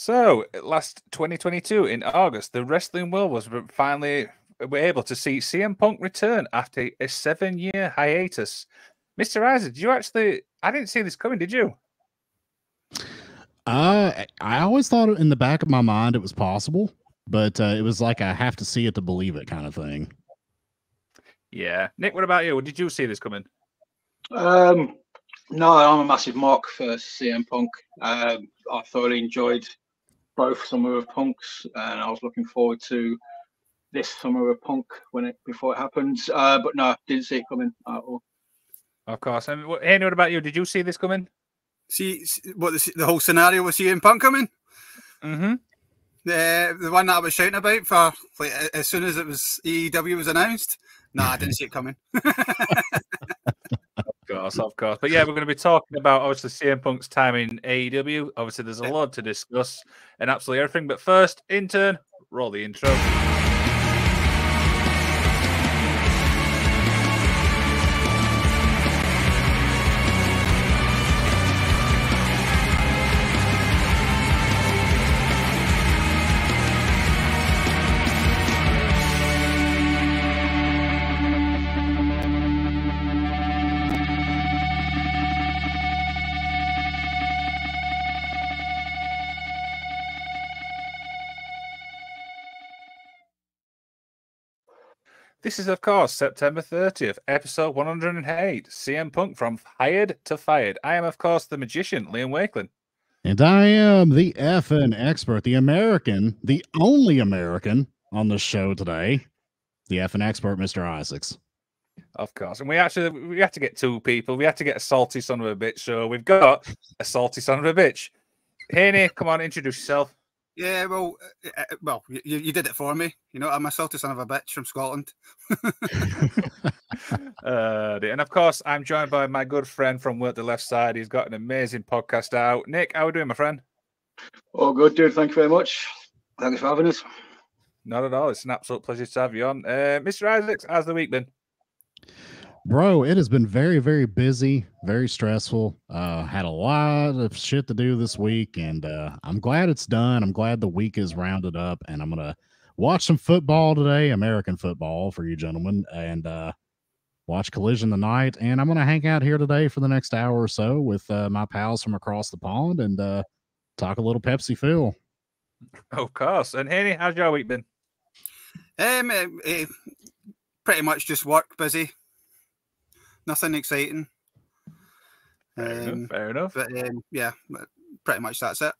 So, last 2022 in August, the wrestling world was finally were able to see CM Punk return after a seven-year hiatus. Mr. Isaac, did you actually? I didn't see this coming. Did you? Uh, I always thought in the back of my mind it was possible, but uh, it was like I have to see it to believe it kind of thing. Yeah, Nick, what about you? Did you see this coming? Um, no, I'm a massive mark for CM Punk. Um, I thoroughly enjoyed both Summer of Punks, and I was looking forward to this Summer of Punk when it before it happens. Uh, but no, didn't see it coming at all. Of course. And Henry, what about you? Did you see this coming? See what the, the whole scenario was CM Punk coming? Mm-hmm. The the one that I was shouting about for like as soon as it was AEW was announced. No, I didn't see it coming. of course, of course. But yeah, we're going to be talking about obviously CM Punk's time in AEW. Obviously, there's a lot to discuss and absolutely everything. But first, intern, roll the intro. This is, of course, September 30th, episode 108. CM Punk from Hired to Fired. I am, of course, the magician, Liam Wakeland. And I am the FN expert, the American, the only American on the show today, the FN expert, Mr. Isaacs. Of course. And we actually we had to get two people. We had to get a salty son of a bitch. So we've got a salty son of a bitch. Haney, come on, introduce yourself. Yeah, well, uh, well, you, you did it for me. You know, I'm a salty son of a bitch from Scotland. uh, and of course, I'm joined by my good friend from Work the Left Side. He's got an amazing podcast out. Nick, how are we doing, my friend? Oh, good, dude. Thank you very much. Thanks for having us. Not at all. It's an absolute pleasure to have you on. Uh, Mr. Isaacs, how's the week been? Bro, it has been very, very busy, very stressful. Uh, had a lot of shit to do this week, and uh, I'm glad it's done. I'm glad the week is rounded up, and I'm gonna watch some football today, American football for you gentlemen, and uh, watch Collision tonight. And I'm gonna hang out here today for the next hour or so with uh, my pals from across the pond and uh, talk a little Pepsi Phil. Of course. And Henny, how's your week been? Um, uh, pretty much just work busy nothing exciting. Fair um, enough. Fair enough. But um, yeah, pretty much that's it.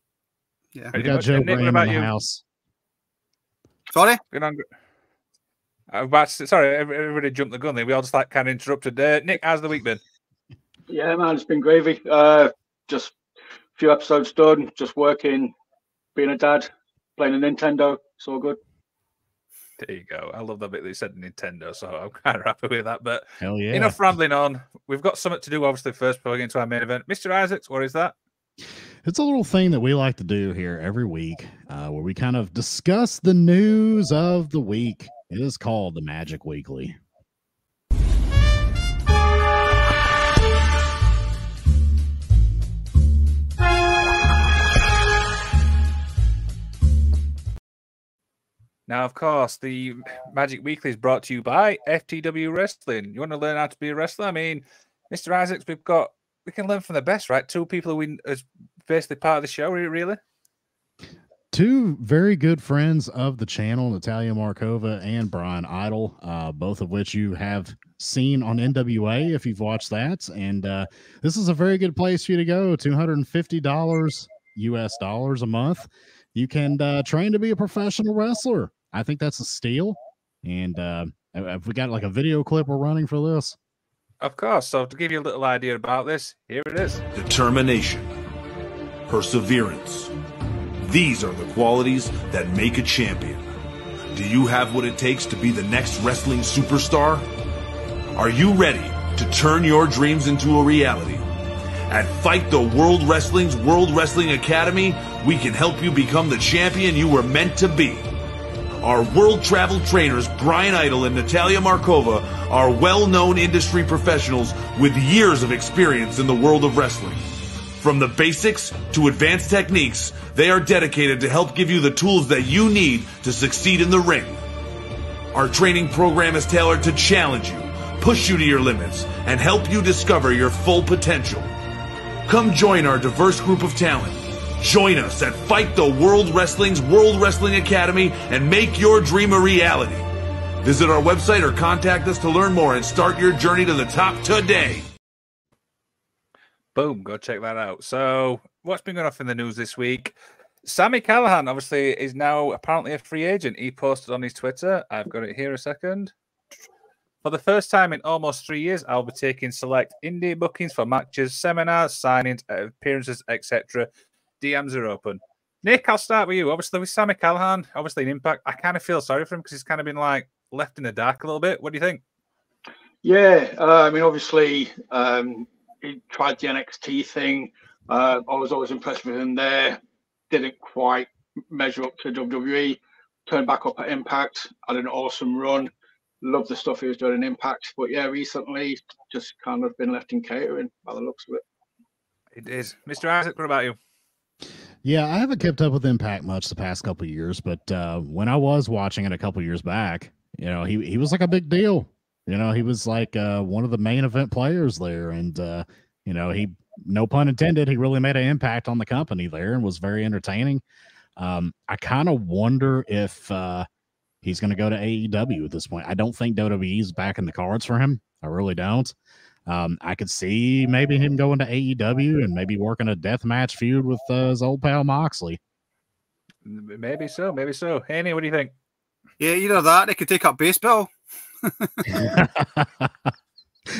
Yeah. We got Joe Nick, about in the you? house. Sorry. Good on. About to, sorry, everybody jumped the gun there. We all just like kind of interrupted. Uh, Nick, how's the week been? Yeah, man, it's been gravy. Uh, just a few episodes done. Just working, being a dad, playing a Nintendo. It's all good. There you go. I love that bit that you said Nintendo, so I'm kind of happy with that. But Hell yeah. enough rambling on. We've got something to do, obviously, first before we get into our main event. Mr. Isaacs, what is that? It's a little thing that we like to do here every week uh, where we kind of discuss the news of the week. It is called the Magic Weekly. Now, of course, the Magic Weekly is brought to you by FTW Wrestling. You want to learn how to be a wrestler? I mean, Mr. Isaacs, we've got we can learn from the best, right? Two people who we as basically part of the show, really. Two very good friends of the channel, Natalia Markova and Brian Idol, uh, both of which you have seen on NWA if you've watched that. And uh, this is a very good place for you to go. Two hundred and fifty dollars US dollars a month. You can uh, train to be a professional wrestler. I think that's a steal. And uh, have we got like a video clip we're running for this? Of course. So to give you a little idea about this, here it is. Determination, perseverance. These are the qualities that make a champion. Do you have what it takes to be the next wrestling superstar? Are you ready to turn your dreams into a reality? At Fight the World Wrestling's World Wrestling Academy, we can help you become the champion you were meant to be. Our world travel trainers, Brian Idol and Natalia Markova, are well known industry professionals with years of experience in the world of wrestling. From the basics to advanced techniques, they are dedicated to help give you the tools that you need to succeed in the ring. Our training program is tailored to challenge you, push you to your limits, and help you discover your full potential. Come join our diverse group of talent. Join us at Fight the World Wrestling's World Wrestling Academy and make your dream a reality. Visit our website or contact us to learn more and start your journey to the top today. Boom, go check that out. So, what's been going off in the news this week? Sami Callihan obviously is now apparently a free agent. He posted on his Twitter. I've got it here a second. For the first time in almost three years, I'll be taking select indie bookings for matches, seminars, signings, appearances, etc. DMs are open. Nick, I'll start with you. Obviously, with Sami Callihan, obviously an impact. I kind of feel sorry for him because he's kind of been like left in the dark a little bit. What do you think? Yeah, uh, I mean, obviously, um, he tried the NXT thing. Uh, I was always impressed with him there. Didn't quite measure up to WWE. Turned back up at Impact. Had an awesome run. Loved the stuff he was doing in Impact. But yeah, recently just kind of been left in catering by the looks of it. It is. Mr. Isaac, what about you? Yeah, I haven't kept up with Impact much the past couple years, but uh, when I was watching it a couple years back, you know, he he was like a big deal. You know, he was like uh, one of the main event players there, and uh, you know, he no pun intended, he really made an impact on the company there and was very entertaining. Um, I kind of wonder if uh, he's going to go to AEW at this point. I don't think WWE's back in the cards for him. I really don't. Um, I could see maybe him going to AEW and maybe working a death match feud with uh, his old pal Moxley. Maybe so. Maybe so. Haney, what do you think? Yeah, either that. They could take up baseball.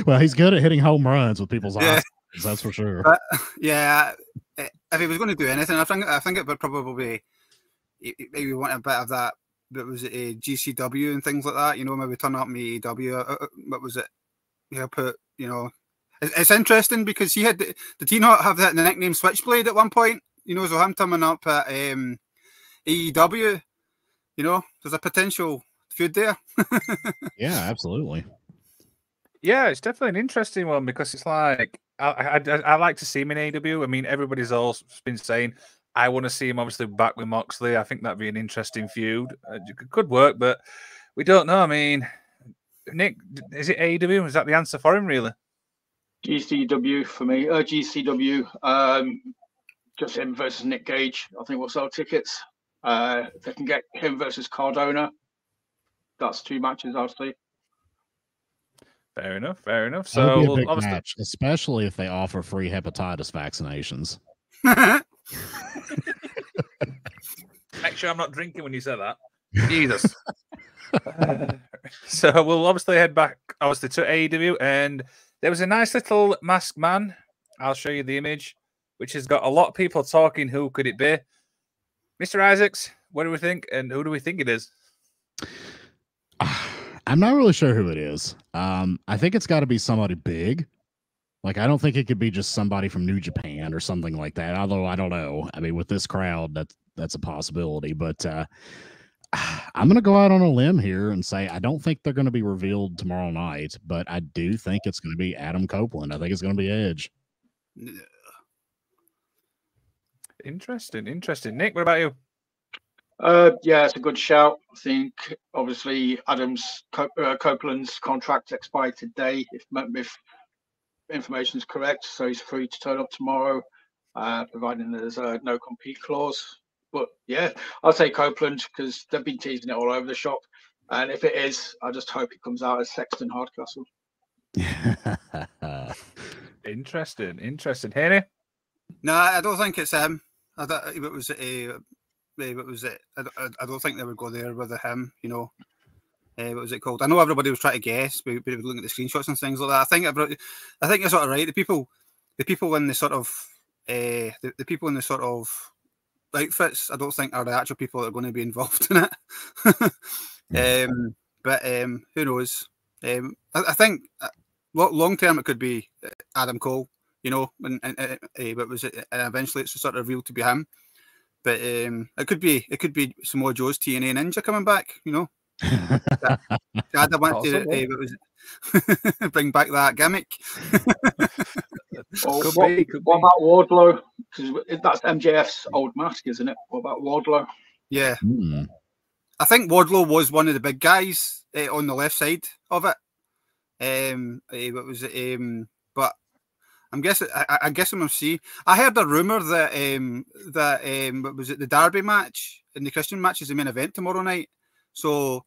well, he's good at hitting home runs with people's Yeah. eyes. That's for sure. But yeah, eh, if he was going to do anything, I think I think it would probably be he- maybe want a bit of that. But was it a GCW and things like that? You know, maybe turn up in AEW. uh, uh, What was it? Yeah, put you know. It's, it's interesting because he had did he not have that the nickname Switchblade at one point? You know, so him coming up at um, AEW. You know, there's a potential feud there. Yeah, absolutely. Yeah, it's definitely an interesting one because it's like I, I, I- I like to see him in AW. I mean, everybody's all been saying I want to see him obviously back with Moxley. I think that'd be an interesting feud. Uh, It could work, but we don't know. I mean, Nick, is it AEW? Is that the answer for him? Really? GCW for me. Uh, GCW. Um, just him versus Nick Gage. I think we'll sell tickets. Uh, if they can get him versus Cardona, that's two matches I'll see. Fair enough. Fair enough. So be a we'll big obviously, match, especially if they offer free hepatitis vaccinations. make sure I'm not drinking when you say that. Jesus. so we'll obviously head back obviously to AEW and there was a nice little masked man. I'll show you the image, which has got a lot of people talking. Who could it be? Mr. Isaacs, what do we think? And who do we think it is? I'm not really sure who it is. Um, I think it's got to be somebody big. Like, I don't think it could be just somebody from New Japan or something like that. Although I don't know. I mean, with this crowd, that's that's a possibility. But uh, I'm gonna go out on a limb here and say I don't think they're going to be revealed tomorrow night. But I do think it's going to be Adam Copeland. I think it's going to be Edge. Interesting, interesting. Nick, what about you? Uh, yeah, it's a good shout. I think obviously Adams uh, Copeland's contract expired today, if if information is correct. So he's free to turn up tomorrow, uh, providing there's a no compete clause. But yeah, I'll say Copeland because they've been teasing it all over the shop. And if it is, I just hope it comes out as Sexton Hardcastle. Interesting, interesting. Henry? No, I don't think it's him. I don't, it was a, what was it? I, don't- I- I don't think they would go there with him. You know, uh, what was it called? I know everybody was trying to guess, but we were looking at the screenshots and things like that. I think every- I think you're sort of right. The people, the people in the sort of, uh, the, the people in the sort of outfits, I don't think are the actual people that are going to be involved in it. um, but um, who knows? Um, I, I think uh, long term it could be uh, Adam Cole you know, and, and, and uh, but was it? And eventually, it's sort of revealed to be him. But um, it could be it could be Samoa Joe's TNA Ninja coming back. You know, Dad, I want to Possible. uh, it was bring back that gimmick. Or Could what, be, could what be. about Wardlow? Because that's MJF's old mask, isn't it? What about Wardlow? yeah, Hmm. I think Wardlow was one of the big guys uh, on the left side of it. Um, eh, what was it? Um, but I'm guessing. I, I- I guess I'm gonna see. I heard a rumor that um that um what was it the Darby match and the Christian match is the main event tomorrow night. So,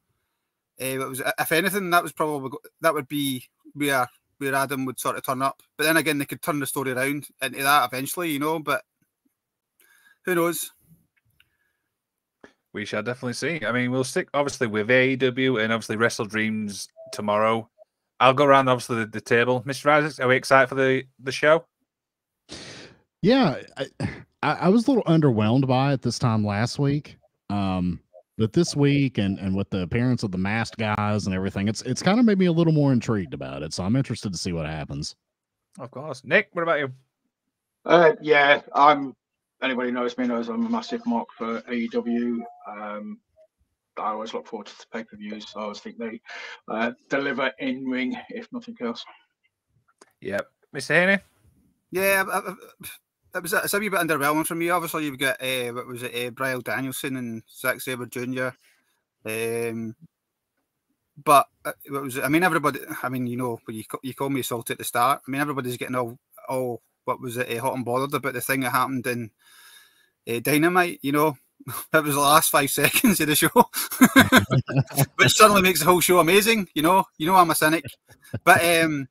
uh, what was if anything, that was probably that would be where where Adam would sort of turn up. But then again, they could turn the story around into that eventually, you know. But who knows? We shall definitely see. I mean, we'll stick obviously with AEW and obviously Wrestle Dreams tomorrow. I'll go around obviously the, the table. Mr. Isaacs, are we excited for the, the show? Yeah, I, I, I was a little underwhelmed by it this time last week. Um, but this week and and with the appearance of the masked guys and everything, it's it's kind of made me a little more intrigued about it. So I'm interested to see what happens. Of course. Nick, what about you? Uh, yeah, I'm. Anybody knows me knows I'm a massive mark for AEW. Um, I always look forward to the pay per views. I always think they uh, deliver in ring, if nothing else. Yep. Mr. Haney? Yeah, I- I- it was it's a wee bit underwhelming for me. Obviously, you've got uh, what was it, uh, Bryan Danielson and Zack Sabre Jr. Um, but uh, what was it? I mean, everybody. I mean, you know, you you call me salty at the start. I mean, everybody's getting all all what was it, uh, hot and bothered about the thing that happened in uh, Dynamite. You know, that was the last five seconds of the show, which suddenly makes the whole show amazing. You know, you know, I'm a cynic, but um,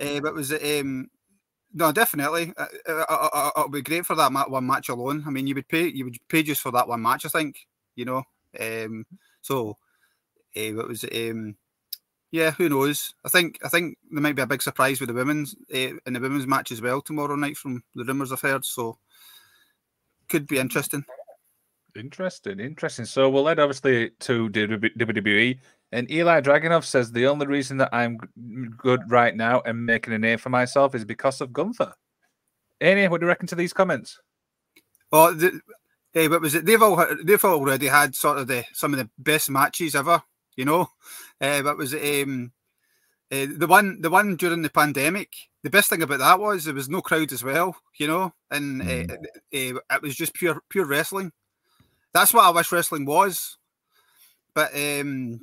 uh, was it um. No, definitely. Uh, uh, uh, it'll be great for that one match alone. I mean, you would pay you would pay just for that one match. I think you know. Um, so, uh, what was it? Um, yeah, who knows? I think I think there might be a big surprise with the women's uh, in the women's match as well tomorrow night from the rumours I've heard. So, could be interesting. Interesting, interesting. So we'll head obviously to WWE. And Ilja Dragunov says the only reason that I'm good right now and making a name for myself is because of Gunther. Annie, what do you reckon to these comments? Oh, the, eh, what was it? They've all they've already had sort of the some of the best matches ever. You know, uh, what was it? Um, uh, the one the one during the pandemic. The best thing about that was there was no crowd as well. You know, and uh, it was just pure pure wrestling. That's what I wish wrestling was. But um,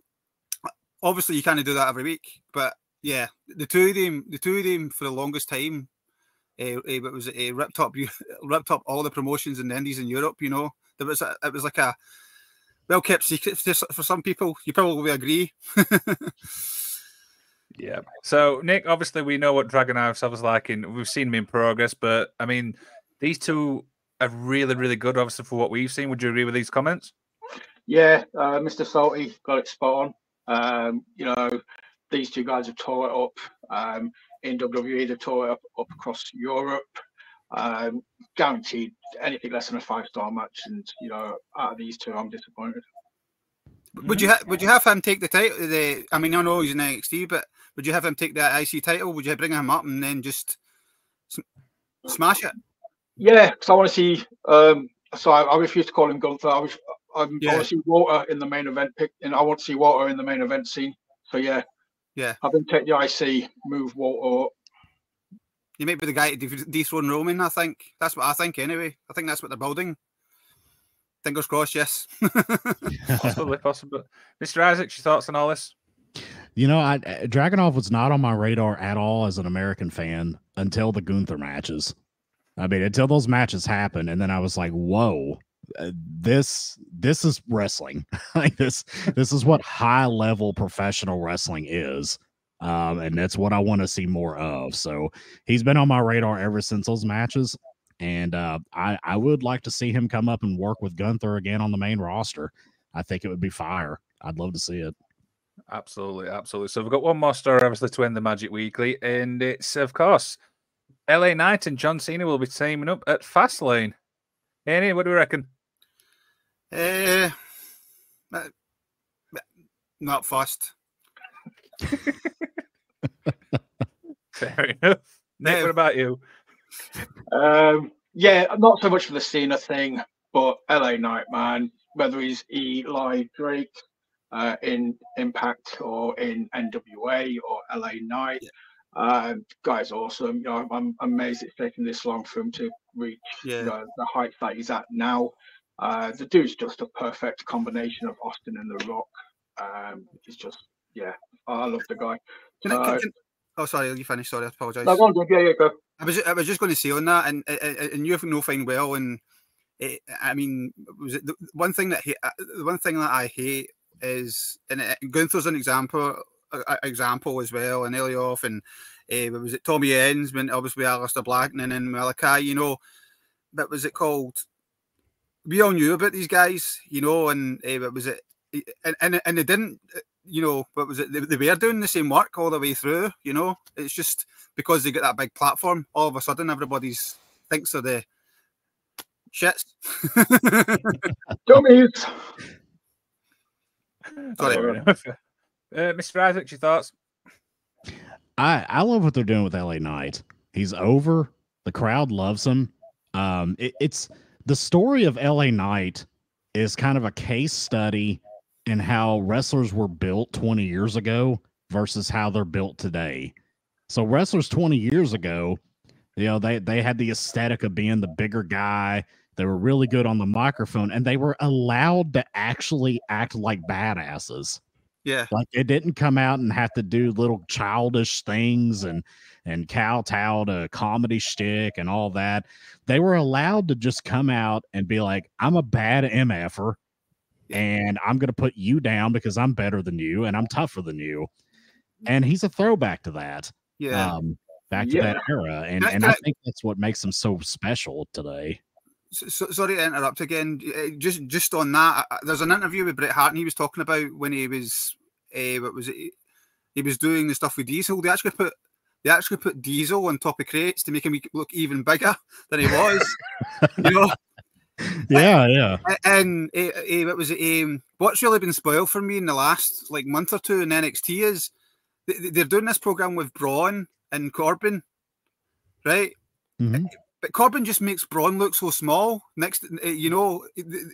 obviously, you kind of do that every week. But yeah, the two of them, the two of them for the longest time, uh, uh, it was uh, ripped up, ripped up all the promotions in the Indies in Europe. You know, there was a, it was like a well kept secret for some people. You probably agree. Yeah. So, Nick, obviously we know what Dragon Dragunov was like, and we've seen him in progress. But I mean, these two are really, really good. Obviously, for what we've seen, would you agree with these comments? Yeah, uh, Mr. Salty got it spot on. Um, you know, these two guys have tore it up um, in WWE. They've tore it up, up across Europe. Um, guaranteed anything less than a five star match. And you know, out of these two, I'm disappointed. Would you ha- would you have him take the title? The I mean, I know he's in NXT, but would you have him take that IC title? Would you bring him up and then just sm- smash it? Yeah, because I want to see. Um, so I, I refuse to call him Gunther. I, was, I'm, I Yeah. want to see Walter in the main event pick, and I want to see Walter in the main event scene. So yeah, Yeah. have him take the IC, move Walter up. You might be the guy to de- dethrone Roman. I think that's what I think. Anyway, I think that's what they're building. Fingers crossed. Yes. Possibly, possibly. Mr. Isaacs, your thoughts on all this? You know, I uh, Dragunov was not on my radar at all as an American fan until the Gunther matches. I mean, until those matches happened, and then I was like, "Whoa, uh, this this is wrestling. like this this is what high level professional wrestling is." Um, and that's what I want to see more of. So he's been on my radar ever since those matches, and uh, I I would like to see him come up and work with Gunther again on the main roster. I think it would be fire. I'd love to see it. Absolutely, absolutely. So we've got one more story, obviously, to end the Magic Weekly, and it's of course LA Knight and John Cena will be teaming up at Fastlane. Any, what do we reckon? Uh, not fast. Fair enough. Nick, Yeah. what about you? Um, yeah, not so much for the Cena thing, but LA Knight, man. Whether he's Eli Drake, uh, in Impact or in NWA or LA Knight. Um, guy's awesome. You know, I'm amazed it's taken this long for him to reach Yeah. you know, the height that he's at now. Uh, the dude's just a perfect combination of Austin and The Rock. Um, he's just, yeah, I love the guy. Can I, Uh, can, can, oh, sorry, you finished. Sorry, I apologise. No, on, yeah, yeah, go. I was I was just going to say on that, and and, and you know fine well, and it, I mean, was it the one thing that he, uh, the one thing that I hate is, and uh, Gunther's an example uh, uh, example as well, and Elioff, and uh, was it Tommy Ends, when obviously Aleister Black and then Malakai, you know, but was it called? We all knew about these guys, you know, and uh, what was it, and and and they didn't. uh, You know, what was it? They, they were doing the same work all the way through. You know, it's just because they get that big platform, all of a sudden everybody's thinks they're the shits. Dummies. Sorry. Fair enough. Uh, Mr. Isaac, your thoughts? I I love what they're doing with LA Knight. He's over. The crowd loves him. Um, it, it's the story of LA Knight is kind of a case study in how wrestlers were built 20 years ago versus how they're built today. So wrestlers 20 years ago, you know, they they had the aesthetic of being the bigger guy. They were really good on the microphone, and they were allowed to actually act like badasses. Yeah, Like it didn't come out and have to do little childish things and and kowtow to comedy shtick and all that. They were allowed to just come out and be like, "I'm a bad mf'er, and I'm gonna put you down because I'm better than you and I'm tougher than you." And he's a throwback to that, yeah. um, back to Yeah. that era, and I- and I I- think that's what makes him so special today. So, so- sorry to interrupt again. Uh, Just just on that, uh, there's an interview with Bret Hart, and he was talking about when he was, uh, what was it? He was doing the stuff with Diesel. They actually put they actually put Diesel on top of crates to make him look even bigger than he was. you know, Yeah, yeah, and uh, uh, what was it? Um, what's really been spoiled for me in the last like month or two in NXT is th- th- they're doing this program with Braun and Corbin, right? Mhm. But Corbin just makes Braun look so small. Next, uh, you know, th- th-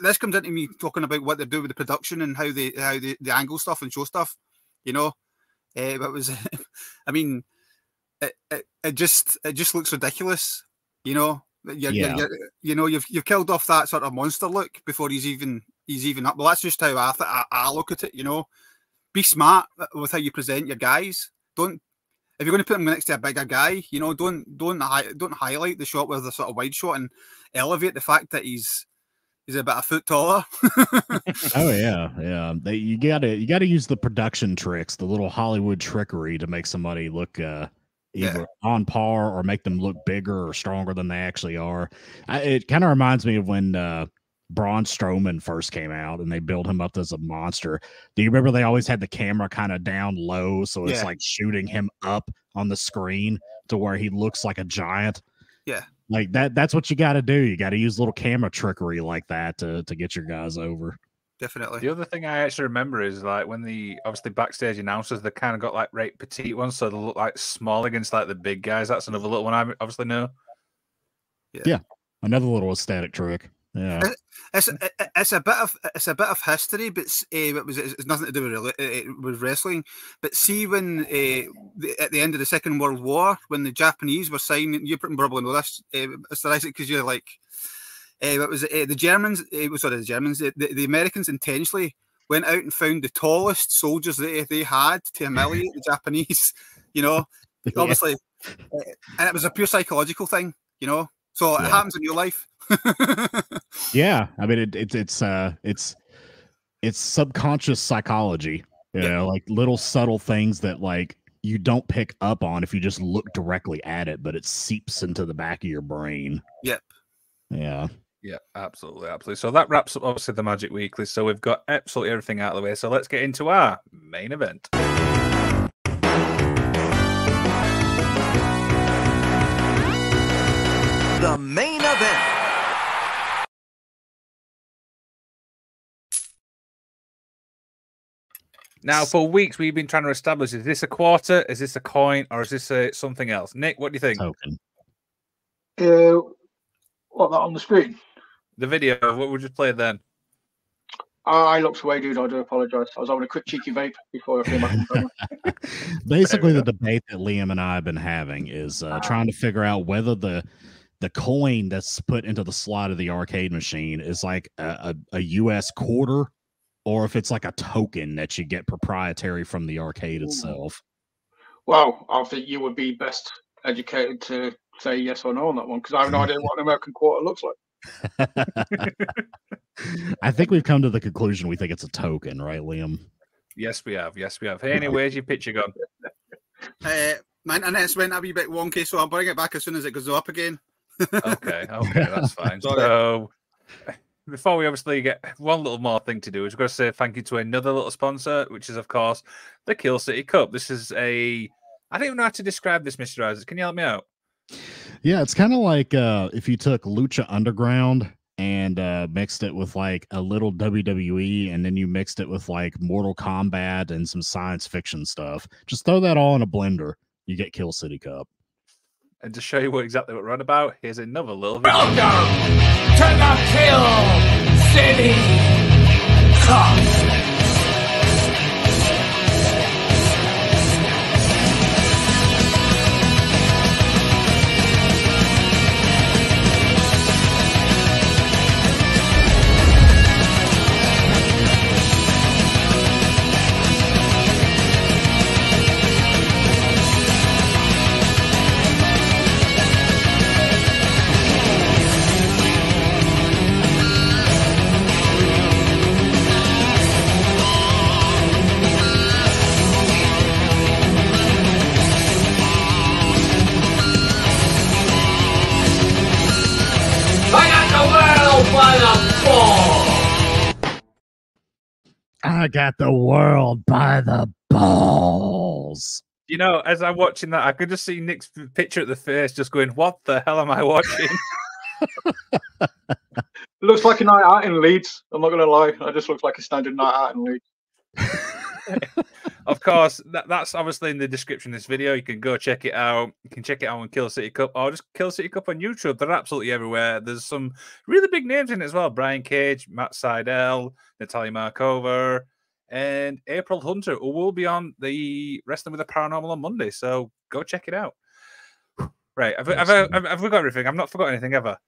this comes into me talking about what they do with the production and how they how they, the angle stuff and show stuff. You know, uh, but it was, I mean, it, it, it just it just looks ridiculous. You know, you're, Yeah. you're, you're, you know, you've you've killed off that sort of monster look before he's even he's even up. Well, that's just how I, th- I I look at it. You know, be smart with how you present your guys. Don't if you're going to put him next to a bigger guy, you know, don't don't don't highlight the shot with the sort of wide shot and elevate the fact that he's he's about a foot taller. Oh yeah, yeah. They, you gotta you gotta use the production tricks, the little Hollywood trickery to make somebody look uh Yeah. either on par or make them look bigger or stronger than they actually are. I, it kind of reminds me of when uh Braun Strowman first came out and they built him up as a monster. Do you remember they always had the camera kind of down low so it's Yeah. like shooting him up on the screen to where he looks like a giant? Yeah. Like that that's what you got to do. You got to use little camera trickery like that to to get your guys over. Definitely. The other thing I actually remember is like when the obviously backstage announcers, they kind of got like right petite ones, so they look like small against like the big guys. That's another little one I obviously know. Yeah. yeah. Another little aesthetic trick. Yeah. It's it's a bit of it's a bit of history, but uh, it was it's nothing to do with uh, with wrestling. But see, when uh, the, at the end of the Second World War, when the Japanese were signing, you're probably know this, uh, Mr. Isaac, because you're like, uh, what was it? Uh, the Germans, uh, sorry, the Germans, the, the, the Americans intentionally went out and found the tallest soldiers they, they had to humiliate the Japanese. You know, obviously, uh, and it was a pure psychological thing. You know, so it happens in your life. Yeah, I mean it, it's it's uh it's it's subconscious psychology. You Yeah. know, like little subtle things that like you don't pick up on if you just look directly at it, but it seeps into the back of your brain. Yep. Yeah. Yeah, absolutely, absolutely. So that wraps up obviously the Magic Weekly. So we've got absolutely everything out of the way. So let's get into our main event. The main event. Now, for weeks we've been trying to establish: is this a quarter, is this a coin, or is this a something else? Nick, what do you think? Token. Uh, what that on the screen? The video, what would you play then? I looked away, dude. I do apologise. I was having a quick cheeky vape before I came back. Basically, the debate that Liam and I have been having is uh, trying to figure out whether the the coin that's put into the slot of the arcade machine is like a, a, a U.S. quarter, or if it's like a token that you get proprietary from the arcade itself. well, I think you would be best educated to say yes or no on that one because I have no idea what an American quarter looks like. I think we've come to the conclusion we think it's a token, right, Liam? Yes, we have. Yes, we have. Hey, where's your picture gone? Uh, my internet's went a wee bit wonky, so I'll bring it back as soon as it goes up again. Okay, okay, that's fine. So, before we obviously get one little more thing to do, is we've got to say thank you to another little sponsor, which is, of course, the Kill City Cup. This is a. I don't even know how to describe this, Mr. Isaac. Can you help me out? Yeah, it's kind of like uh, if you took Lucha Underground and uh, mixed it with like a little WWE, and then you mixed it with like Mortal Kombat and some science fiction stuff. Just throw that all in a blender. You get Kill City Cup. And to show you what exactly what we're on about, here's another little. Welcome to the Kill City Cup. I got the world by the balls. You know, as I'm watching that, I could just see Nick's picture at the face, just going, "What the hell am I watching?" It looks like a night out in Leeds. I'm not going to lie. It just looks like a standard night out in Leeds. of course, that, that's obviously in the description of this video. You can go check it out. You can check it out on Kill City Cup or just Kill City Cup on YouTube. They're absolutely everywhere. There's some really big names in it as well. Brian Cage, Matt Sydal, Natalia Markova, and April Hunter, who will be on the Wrestling with the Paranormal on Monday. So go check it out. Right. Have, have, have, have we got everything? I've not forgot anything ever.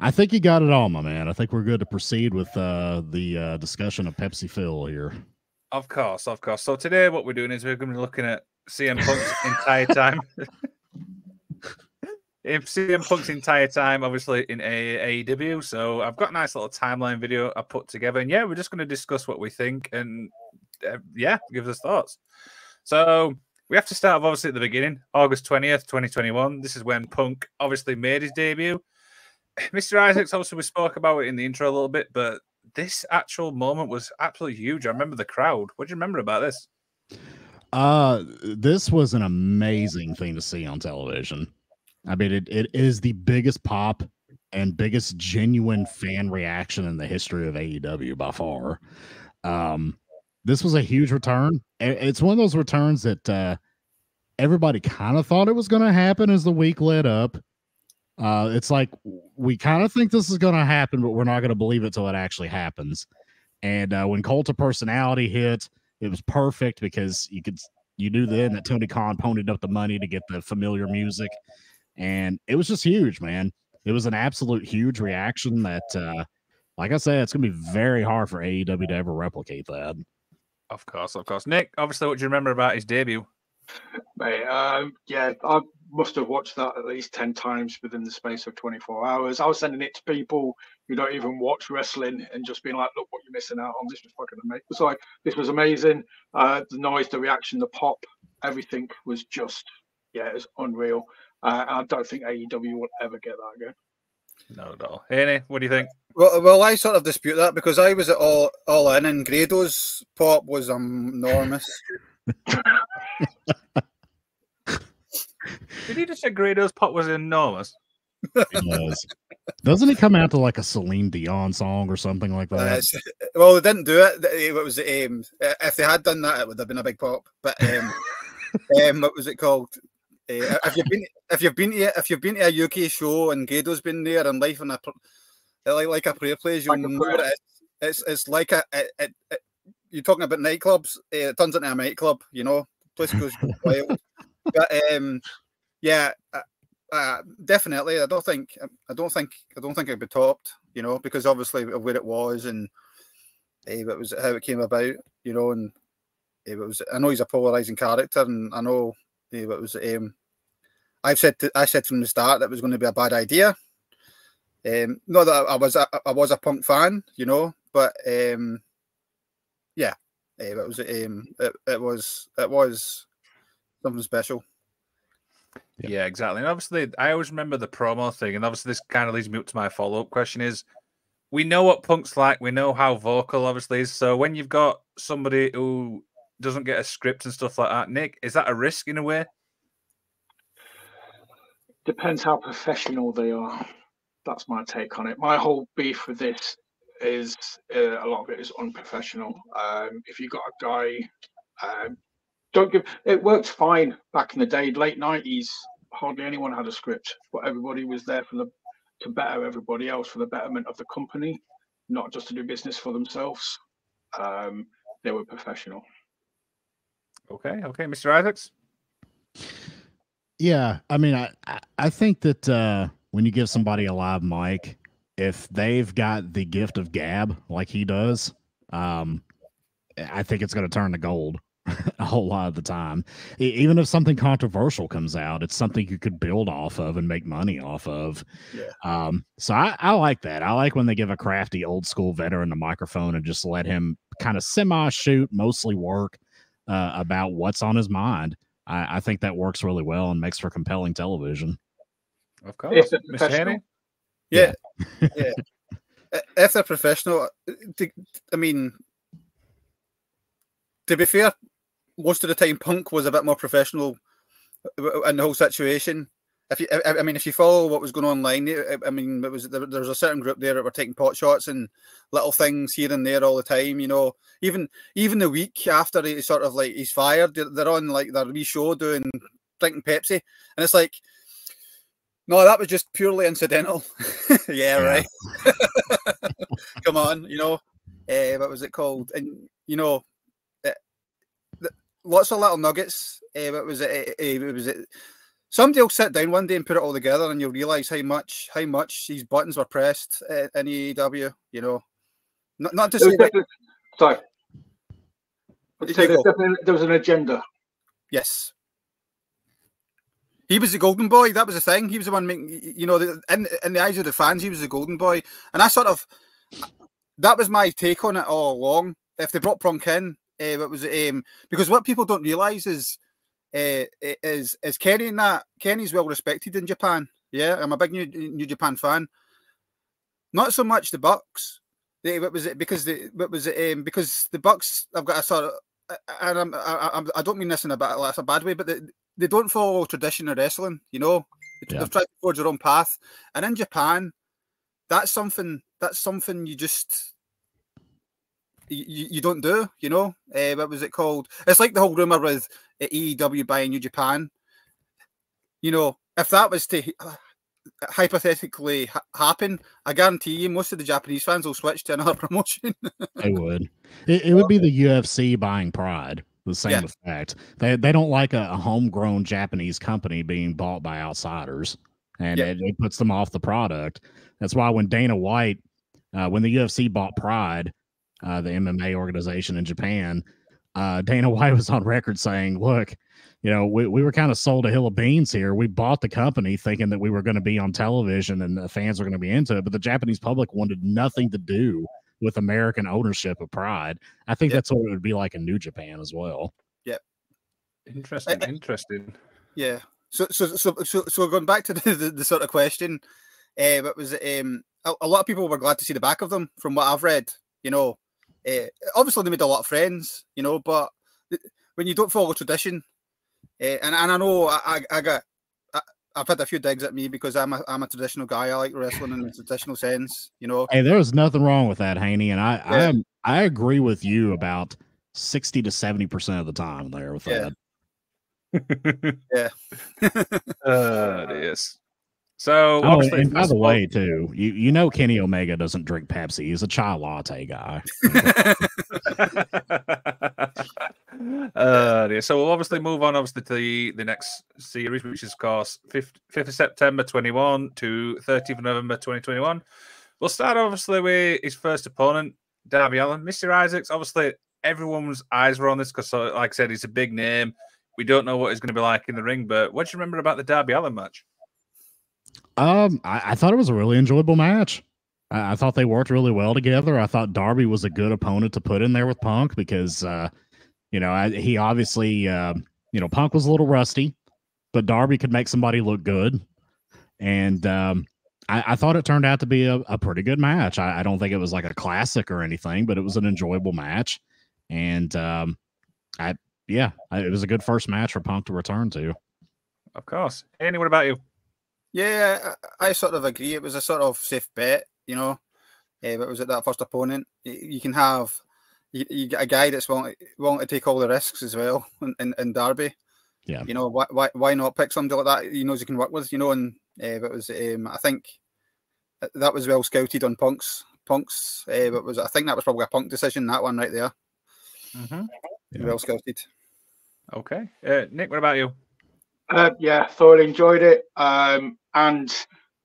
I think you got it all, my man. I think we're good to proceed with uh, the uh, discussion of Pepsi Phil here. Of course, of course. So today, what we're doing is we're going to be looking at CM Punk's entire time. If CM Punk's entire time, obviously in A- AEW. So I've got a nice little timeline video I put together, and yeah, we're just going to discuss what we think and uh, yeah, give us thoughts. So we have to start obviously at the beginning, August twentieth, twenty twenty one. This is when Punk obviously made his debut. Mr. Isaacs, obviously, we spoke about it in the intro a little bit, but this actual moment was absolutely huge. I remember the crowd. What do you remember about this? Uh, this was an amazing thing to see on television. I mean, it, it is the biggest pop and biggest genuine fan reaction in the history of AEW by far. Um, this was a huge return. It's one of those returns that uh, everybody kind of thought it was going to happen as the week led up. Uh, it's like we kind of think this is going to happen, but we're not going to believe it till it actually happens. And uh, when Cult of Personality hit, it was perfect because you could you knew then that Tony Khan ponied up the money to get the familiar music, and it was just huge, man. It was an absolute huge reaction that, uh, like I said, it's gonna be very hard for AEW to ever replicate that. Of course, of course. Nick, obviously, what do you remember about his debut? Mate, um, yeah, I must have watched that at least 10 times within the space of 24 hours. I was sending it to people who don't even watch wrestling and just being like, look what you're missing out on. This was fucking amazing. It's like, this was amazing. Uh, the noise, the reaction, the pop, everything was just, yeah, it was unreal. Uh, and I don't think AEW will ever get that again. Not at all. Haney, what do you think? Well, well, I sort of dispute that because I was at all all in, and Grado's pop was enormous. Did he just say Grado's pop was enormous? It was. Doesn't it come out to like a Celine Dion song or something like Uh, that? it's- well, they didn't do it. It was um, if they had done that, it would have been a big pop. But um, um, what was it called? Uh, if you've been if you've been to if you've been to a UK show and Grado's been there and life on a like like a prayer place, you'll Like know it is. it's it's like a, a, a, a you're talking about nightclubs. Uh, it turns into a nightclub, you know. Place goes wild. But um, yeah, uh, uh, definitely. I don't think I don't think I don't think it'd be topped, you know, because obviously of where it was and uh, it was how it came about, you know, and it was. I know he's a polarizing character, and I know uh, it was. Um, I've said to, I said from the start that it was going to be a bad idea. Um, not that I was a, I was a punk fan, you know, but um, yeah, uh, it was um, it, it was it was something special. Yeah. yeah. exactly. And obviously, I always remember the promo thing, and obviously, this kind of leads me up to my follow up question: is we know what punk's like, we know how vocal, obviously. Is. So when you've got somebody who doesn't get a script and stuff like that, Nick, is that a risk in a way? Depends how professional they are. That's my take on it. My whole beef with this is uh, a lot of it is unprofessional. Um, if you got a guy, um, don't give it worked fine back in the day, late nineties. Hardly anyone had a script, but everybody was there for the to better everybody else for the betterment of the company, not just to do business for themselves. Um, they were professional. Okay, okay, Mr. Isaacs. Yeah, I mean, I I think that uh, when you give somebody a live mic, if they've got the gift of gab like he does, um, I think it's going to turn to gold a whole lot of the time. Even if something controversial comes out, it's something you could build off of and make money off of. Yeah. Um, so I, I like that. I like when they give a crafty old school veteran the microphone and just let him kind of semi shoot, mostly work uh, about what's on his mind. I, I think that works really well and makes for compelling television. Of course, Miss Haney. Yeah, yeah. if they're professional, uh, I mean, to be fair, most of the time Punk was a bit more professional uh, in the whole situation. If you, I, I mean, if you follow what was going on online, I mean, it was there, there was a certain group there that were taking pot shots and little things here and there all the time. You know, even even the week after he sort of like he's fired, they're on like their wee show doing drinking Pepsi, and it's like, no, that was just purely incidental. yeah, right. Come on, you know, uh, what was it called? And you know, uh, lots of little nuggets. Uh, what was it? Uh, was it? Somebody will sit down one day and put it all together, and you'll realise how much how much these buttons were pressed in AEW. You know, not not to say. That... Sorry. Say there, was an agenda. Yes. He was the golden boy. That was the thing. He was the one making, you know, in in the eyes of the fans, he was the golden boy. And I sort of, that was my take on it all along. If they brought Punk in, uh, it was um, because what people don't realize is uh, is is Kenny and that Kenny's well respected in Japan. Yeah, I'm a big New, New Japan fan. Not so much the Bucks. They, what was it because the what was it um, because the Bucks I've got a sort of and I'm, I, I don't mean this in a bad, like, a bad way, but they, they don't follow traditional wrestling. You know, they, yeah. they've tried to forge their own path, and in Japan, that's something that's something you just you, you don't do. You know, uh, what was it called? It's like the whole rumor with AEW buying New Japan. You know, if that was to hypothetically ha- happen, I guarantee you most of the Japanese fans will switch to another promotion. they would. It, it, would be the UFC buying Pride. The same yeah. effect. They they don't like a, a, homegrown Japanese company being bought by outsiders, and yeah. it, it, puts them off the product. That's why when Dana White, uh, when the UFC bought Pride, uh, the MMA organization in Japan, uh, Dana White was on record saying, "Look, you know, we, we were kind of sold a hill of beans here. We bought the company thinking that we were going to be on television and the fans were going to be into it, but the Japanese public wanted nothing to do with American ownership of Pride. I think yep. that's what it would be like in New Japan as well. Yep. Interesting. I, I, interesting. Yeah. So, so, so, so, so going back to the, the, the sort of question, uh, what was it? Um, a, a, lot of people were glad to see the back of them, from what I've read. You know, uh, obviously they made a lot of friends. You know, but when you don't follow tradition, uh, and and I know I, I, I got I, have had a few digs at me because I'm a I'm a traditional guy. I like wrestling in the traditional sense, you know. Hey, there's nothing wrong with that, Haney, and I yeah. I I agree with you about sixty to seventy percent of the time there with yeah. that. yeah. uh, it is. So Oh, and by the way, too, you you know Kenny Omega doesn't drink Pepsi. He's a chai latte guy. uh, so we'll obviously move on, obviously, to the, the next series, which is, of course, 5th, 5th of September 21 to 30th of November 2021. We'll start, obviously, with his first opponent, Darby Allin. Mr. Isaacs, obviously, everyone's eyes were on this because, like I said, he's a big name. We don't know what he's going to be like in the ring, but what do you remember about the Darby Allin match? Um, I, I thought it was a really enjoyable match. I, I thought they worked really well together. I thought Darby was a good opponent to put in there with Punk because, uh, you know, I, he obviously, uh, you know, Punk was a little rusty, but Darby could make somebody look good. And um, I, I thought it turned out to be a, a pretty good match. I, I don't think it was like a classic or anything, but it was an enjoyable match. And um, I, yeah, it was a good first match for Punk to return to. Of course. Andy, what about you? Yeah, I, I sort of agree. It was a sort of safe bet, you know. Uh, but was it that first opponent? You, you can have you, you get a guy that's willing, willing to take all the risks as well in, in, in Darby. Yeah. You know, why, why why not pick somebody like that he knows he can work with, you know, and uh, but it was um, I think that was well scouted on Punk's Punk's uh, but was I think that was probably a Punk decision, that one right there. Mm-hmm. Yeah. Well scouted. Okay. Uh, Nick, what about you? Uh, yeah, thoroughly enjoyed it. Um, and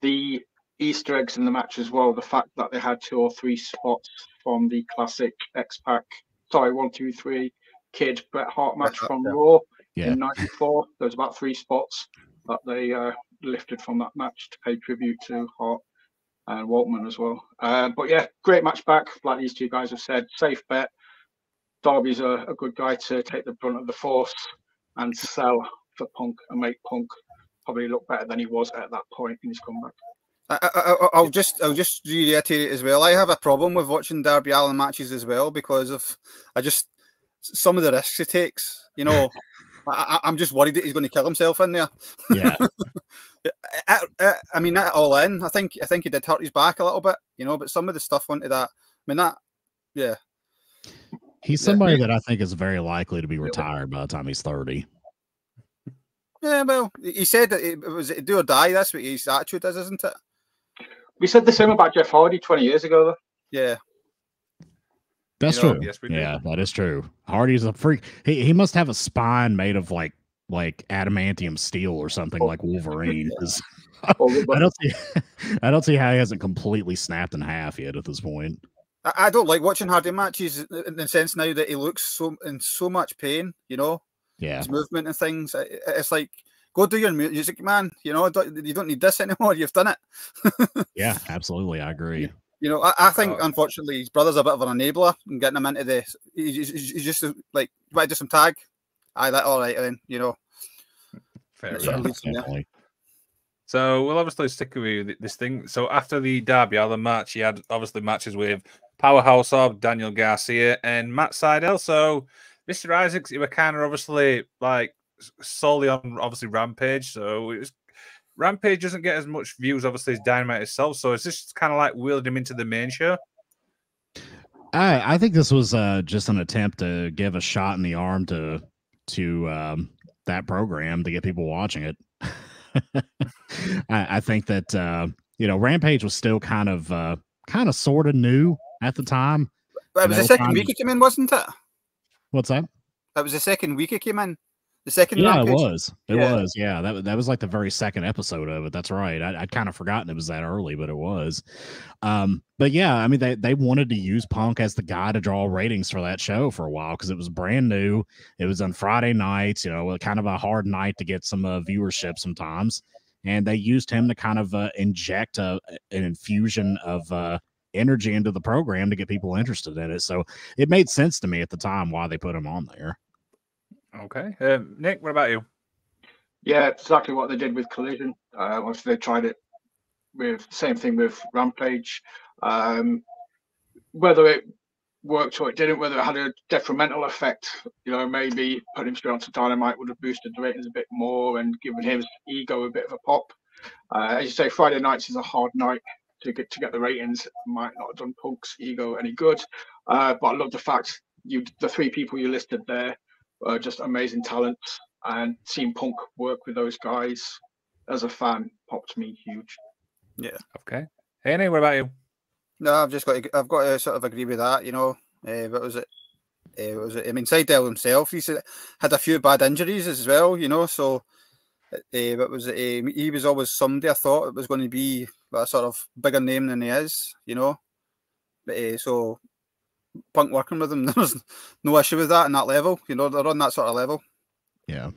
the Easter eggs in the match as well. The fact that they had two or three spots from the classic X Pac, sorry, one, two, three kid Bret Hart match from yeah. Raw Yeah. in '94. There was about three spots that they uh, lifted from that match to pay tribute to Hart and Waltman as well. Uh, but yeah, great match back. Like these two guys have said, safe bet. Darby's a, a good guy to take the brunt of the force and sell for Punk and make Punk probably look better than he was at that point in his comeback. I, I, I- I'll just I'll just reiterate it as well. I have a problem with watching Darby Allin matches as well because of I just some of the risks he takes. You know, I, I- I'm just worried that he's going to kill himself in there. Yeah. I, I, I mean, that all in, I think I think he did hurt his back a little bit. You know, but some of the stuff into that. I mean, that yeah, He's Yeah. somebody that I think is very likely to be retired by the time he's 30. Yeah. Well, he said that it was it do or die. That's what his attitude is, isn't it? We said the same about Jeff Hardy 20 years ago, though. Yeah. That's You know, true. yes, we do. yeah, that is true. Hardy's a freak. He he must have a spine made of like like adamantium steel or something like Wolverine. Or the- I don't see I don't see how he hasn't completely snapped in half yet at this point. I, I don't like watching Hardy matches in the sense now that he looks so in so much pain. You know, Yeah. his movement and things. I- I- It's like go do your music, man. You know, don't, you don't need this anymore. You've done it. Yeah, absolutely. I agree. You know, I, I think Oh. unfortunately his brother's a bit of an enabler and getting him into this. He's, he's, he's just uh, like, you want to do some tag? I that all right then. You know, Fair That's Yeah, enough. what leads him there. definitely. So we'll obviously stick with th- this thing. So after the Darby Allin match, he had obviously matches with Powerhouse of Daniel Garcia and Matt Sydal. So Mr. Isaacs, you were kind of obviously like solely on obviously Rampage. So it was, Rampage doesn't get as much views obviously as Dynamite itself. So it's just kind of like wheeled him into the main show. I I think this was uh, just an attempt to give a shot in the arm to to um, that program to get people watching it. I, I think that uh, you know Rampage was still kind of uh, kind of sort of new at the time. but it was the second time. week he came in, wasn't it? What's that? That was the second week it came in. The second Yeah, it was. It Yeah. was. Yeah, that that was like the very second episode of it. That's right. I, I'd kind of forgotten it was that early, but it was. Um, but yeah, I mean, they they wanted to use Punk as the guy to draw ratings for that show for a while because it was brand new. It was on Friday nights. You know, kind of a hard night to get some uh, viewership sometimes, and they used him to kind of uh, inject a, an infusion of. Uh, energy into the program to get people interested in it so it made sense to me at the time why they put him on there Okay. Um, Nick, what about you? Yeah, exactly what they did with Collision. Uh, obviously, they tried it with same thing with Rampage. Um, whether it worked or it didn't, whether it had a detrimental effect, you know, maybe putting him straight onto Dynamite would have boosted the ratings a bit more and given his ego a bit of a pop. Uh, as you say, Friday nights is a hard night to get to get the ratings. Might not have done Punk's ego any good, uh, but I love the fact you the three people you listed there are just amazing talents and seeing Punk work with those guys as a fan popped me huge. Yeah. Okay. Haney, what about you? No, I've just got to, I've got to sort of agree with that. You know, uh, what was it? Uh, what was it? I mean, Sydal himself, he's had a few bad injuries as well. You know, so uh, what was it? Um, he was always somebody I thought it was going to be a sort of bigger name than he is. You know, but, uh, so Punk working with him, there was no issue with that in that level. You know, they're on that sort of level. Yeah.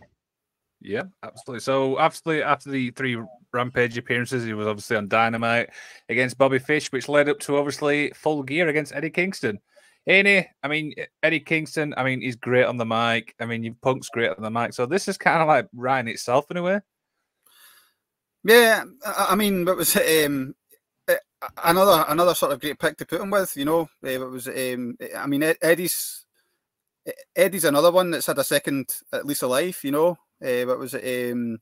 Yeah, absolutely. So, absolutely, after the three Rampage appearances, he was obviously on Dynamite against Bobby Fish, which led up to obviously full gear against Eddie Kingston. Any, I mean, Eddie Kingston, I mean, he's great on the mic. I mean, Punk's great on the mic. So, this is kind of like Ryan itself in a way. Yeah, I, mean, it was um, another another sort of great pick to put him with. You know, it was. Um, I mean, Eddie's Eddie's another one that's had a second at least a life. You know, uh, what was it? Um,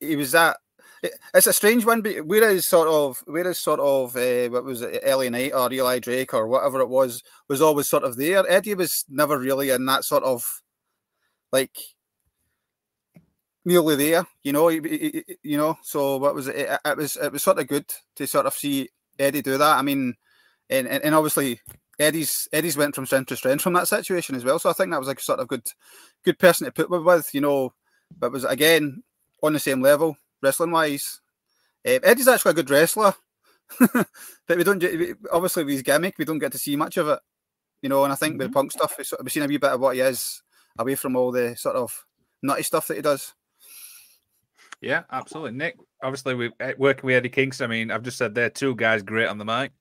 he was that. It's a strange one, but whereas sort of, whereas sort of, uh, what was it, LA Knight or Eli Drake or whatever it was, was always sort of there. Eddie was never really in that sort of, like, nearly there, you know. You know, so what was it? it? It was it was sort of good to sort of see Eddie do that. I mean, and and, and obviously Eddie's Eddie's went from strength to strength from that situation as well. So I think that was like a sort of good good person to put with, you know but was again on the same level wrestling wise. Uh, Eddie's actually a good wrestler, but we don't obviously with his gimmick we don't get to see much of it, you know. And I think mm-hmm. with Punk stuff we sort of seen a wee bit of what he is away from all the sort of nutty stuff that he does. Yeah, absolutely. Nick, obviously, we eh, working with Eddie Kingston. I mean, I've just said they're two guys great on the mic.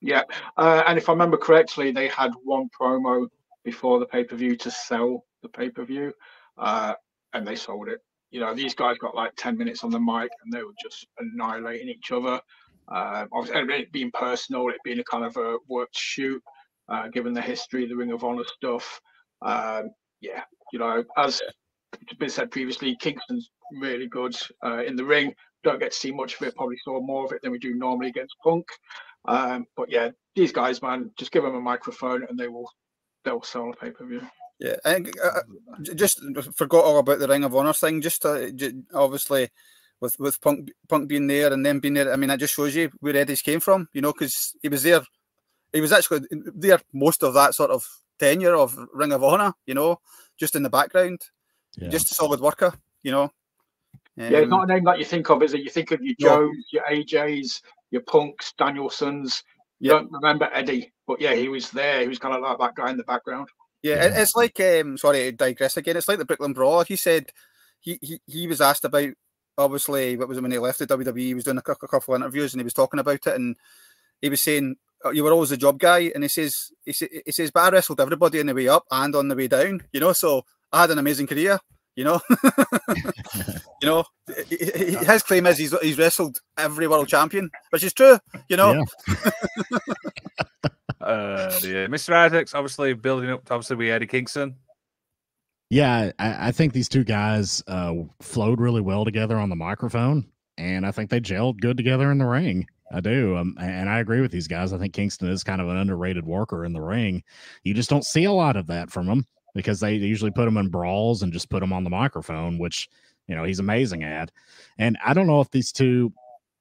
Yeah, uh, and if I remember correctly, they had one promo before the pay per view to sell the pay per view. Uh, and they sold it. You know, these guys got like 10 minutes on the mic and they were just annihilating each other. Uh, obviously, it being personal, it being a kind of a worked shoot, uh, given the history, the Ring of Honor stuff. Um, yeah, you know, as been said previously, Kingston's really good uh, in the ring. Don't get to see much of it. Probably saw more of it than we do normally against Punk. Um, but yeah, these guys, man, just give them a microphone and they will they'll sell a pay per view. Yeah, I uh, uh just forgot all about the Ring of Honor thing. Just, to, just obviously with with Punk Punk being there and then being there. I mean, that just shows you where Eddie's came from. You know, because he was there. He was actually there most of that sort of tenure of Ring of Honor. You know, just in the background, yeah. just a solid worker. You know. Um, yeah, it's not a name that you think of, is it? You think of your Joes, your AJs, your Punks, Danielsons. You yeah. don't remember Eddie, but yeah, he was there. He was kind of like that guy in the background. Yeah, yeah. it's like um, sorry to digress again. It's like the Brooklyn Brawler. He said he, he he was asked about obviously what was it when he left the WWE. He was doing a, a couple of interviews and he was talking about it and he was saying oh, you were always a job guy and he says he, he says but I wrestled everybody on the way up and on the way down. You know, so I had an amazing career. You know, you know, his claim is he's he's wrestled every world champion, which is true. You know. Yeah. Uh, yeah. Mr. Isaacs, obviously building up, obviously, we Eddie Kingston. Yeah, I, I think these two guys uh, flowed really well together on the microphone, and I think they gelled good together in the ring. I do. Um, and I agree with these guys. I think Kingston is kind of an underrated worker in the ring. You just don't see a lot of that from him because they usually put him in brawls and just put him on the microphone, which, you know, he's amazing at. And I don't know if these two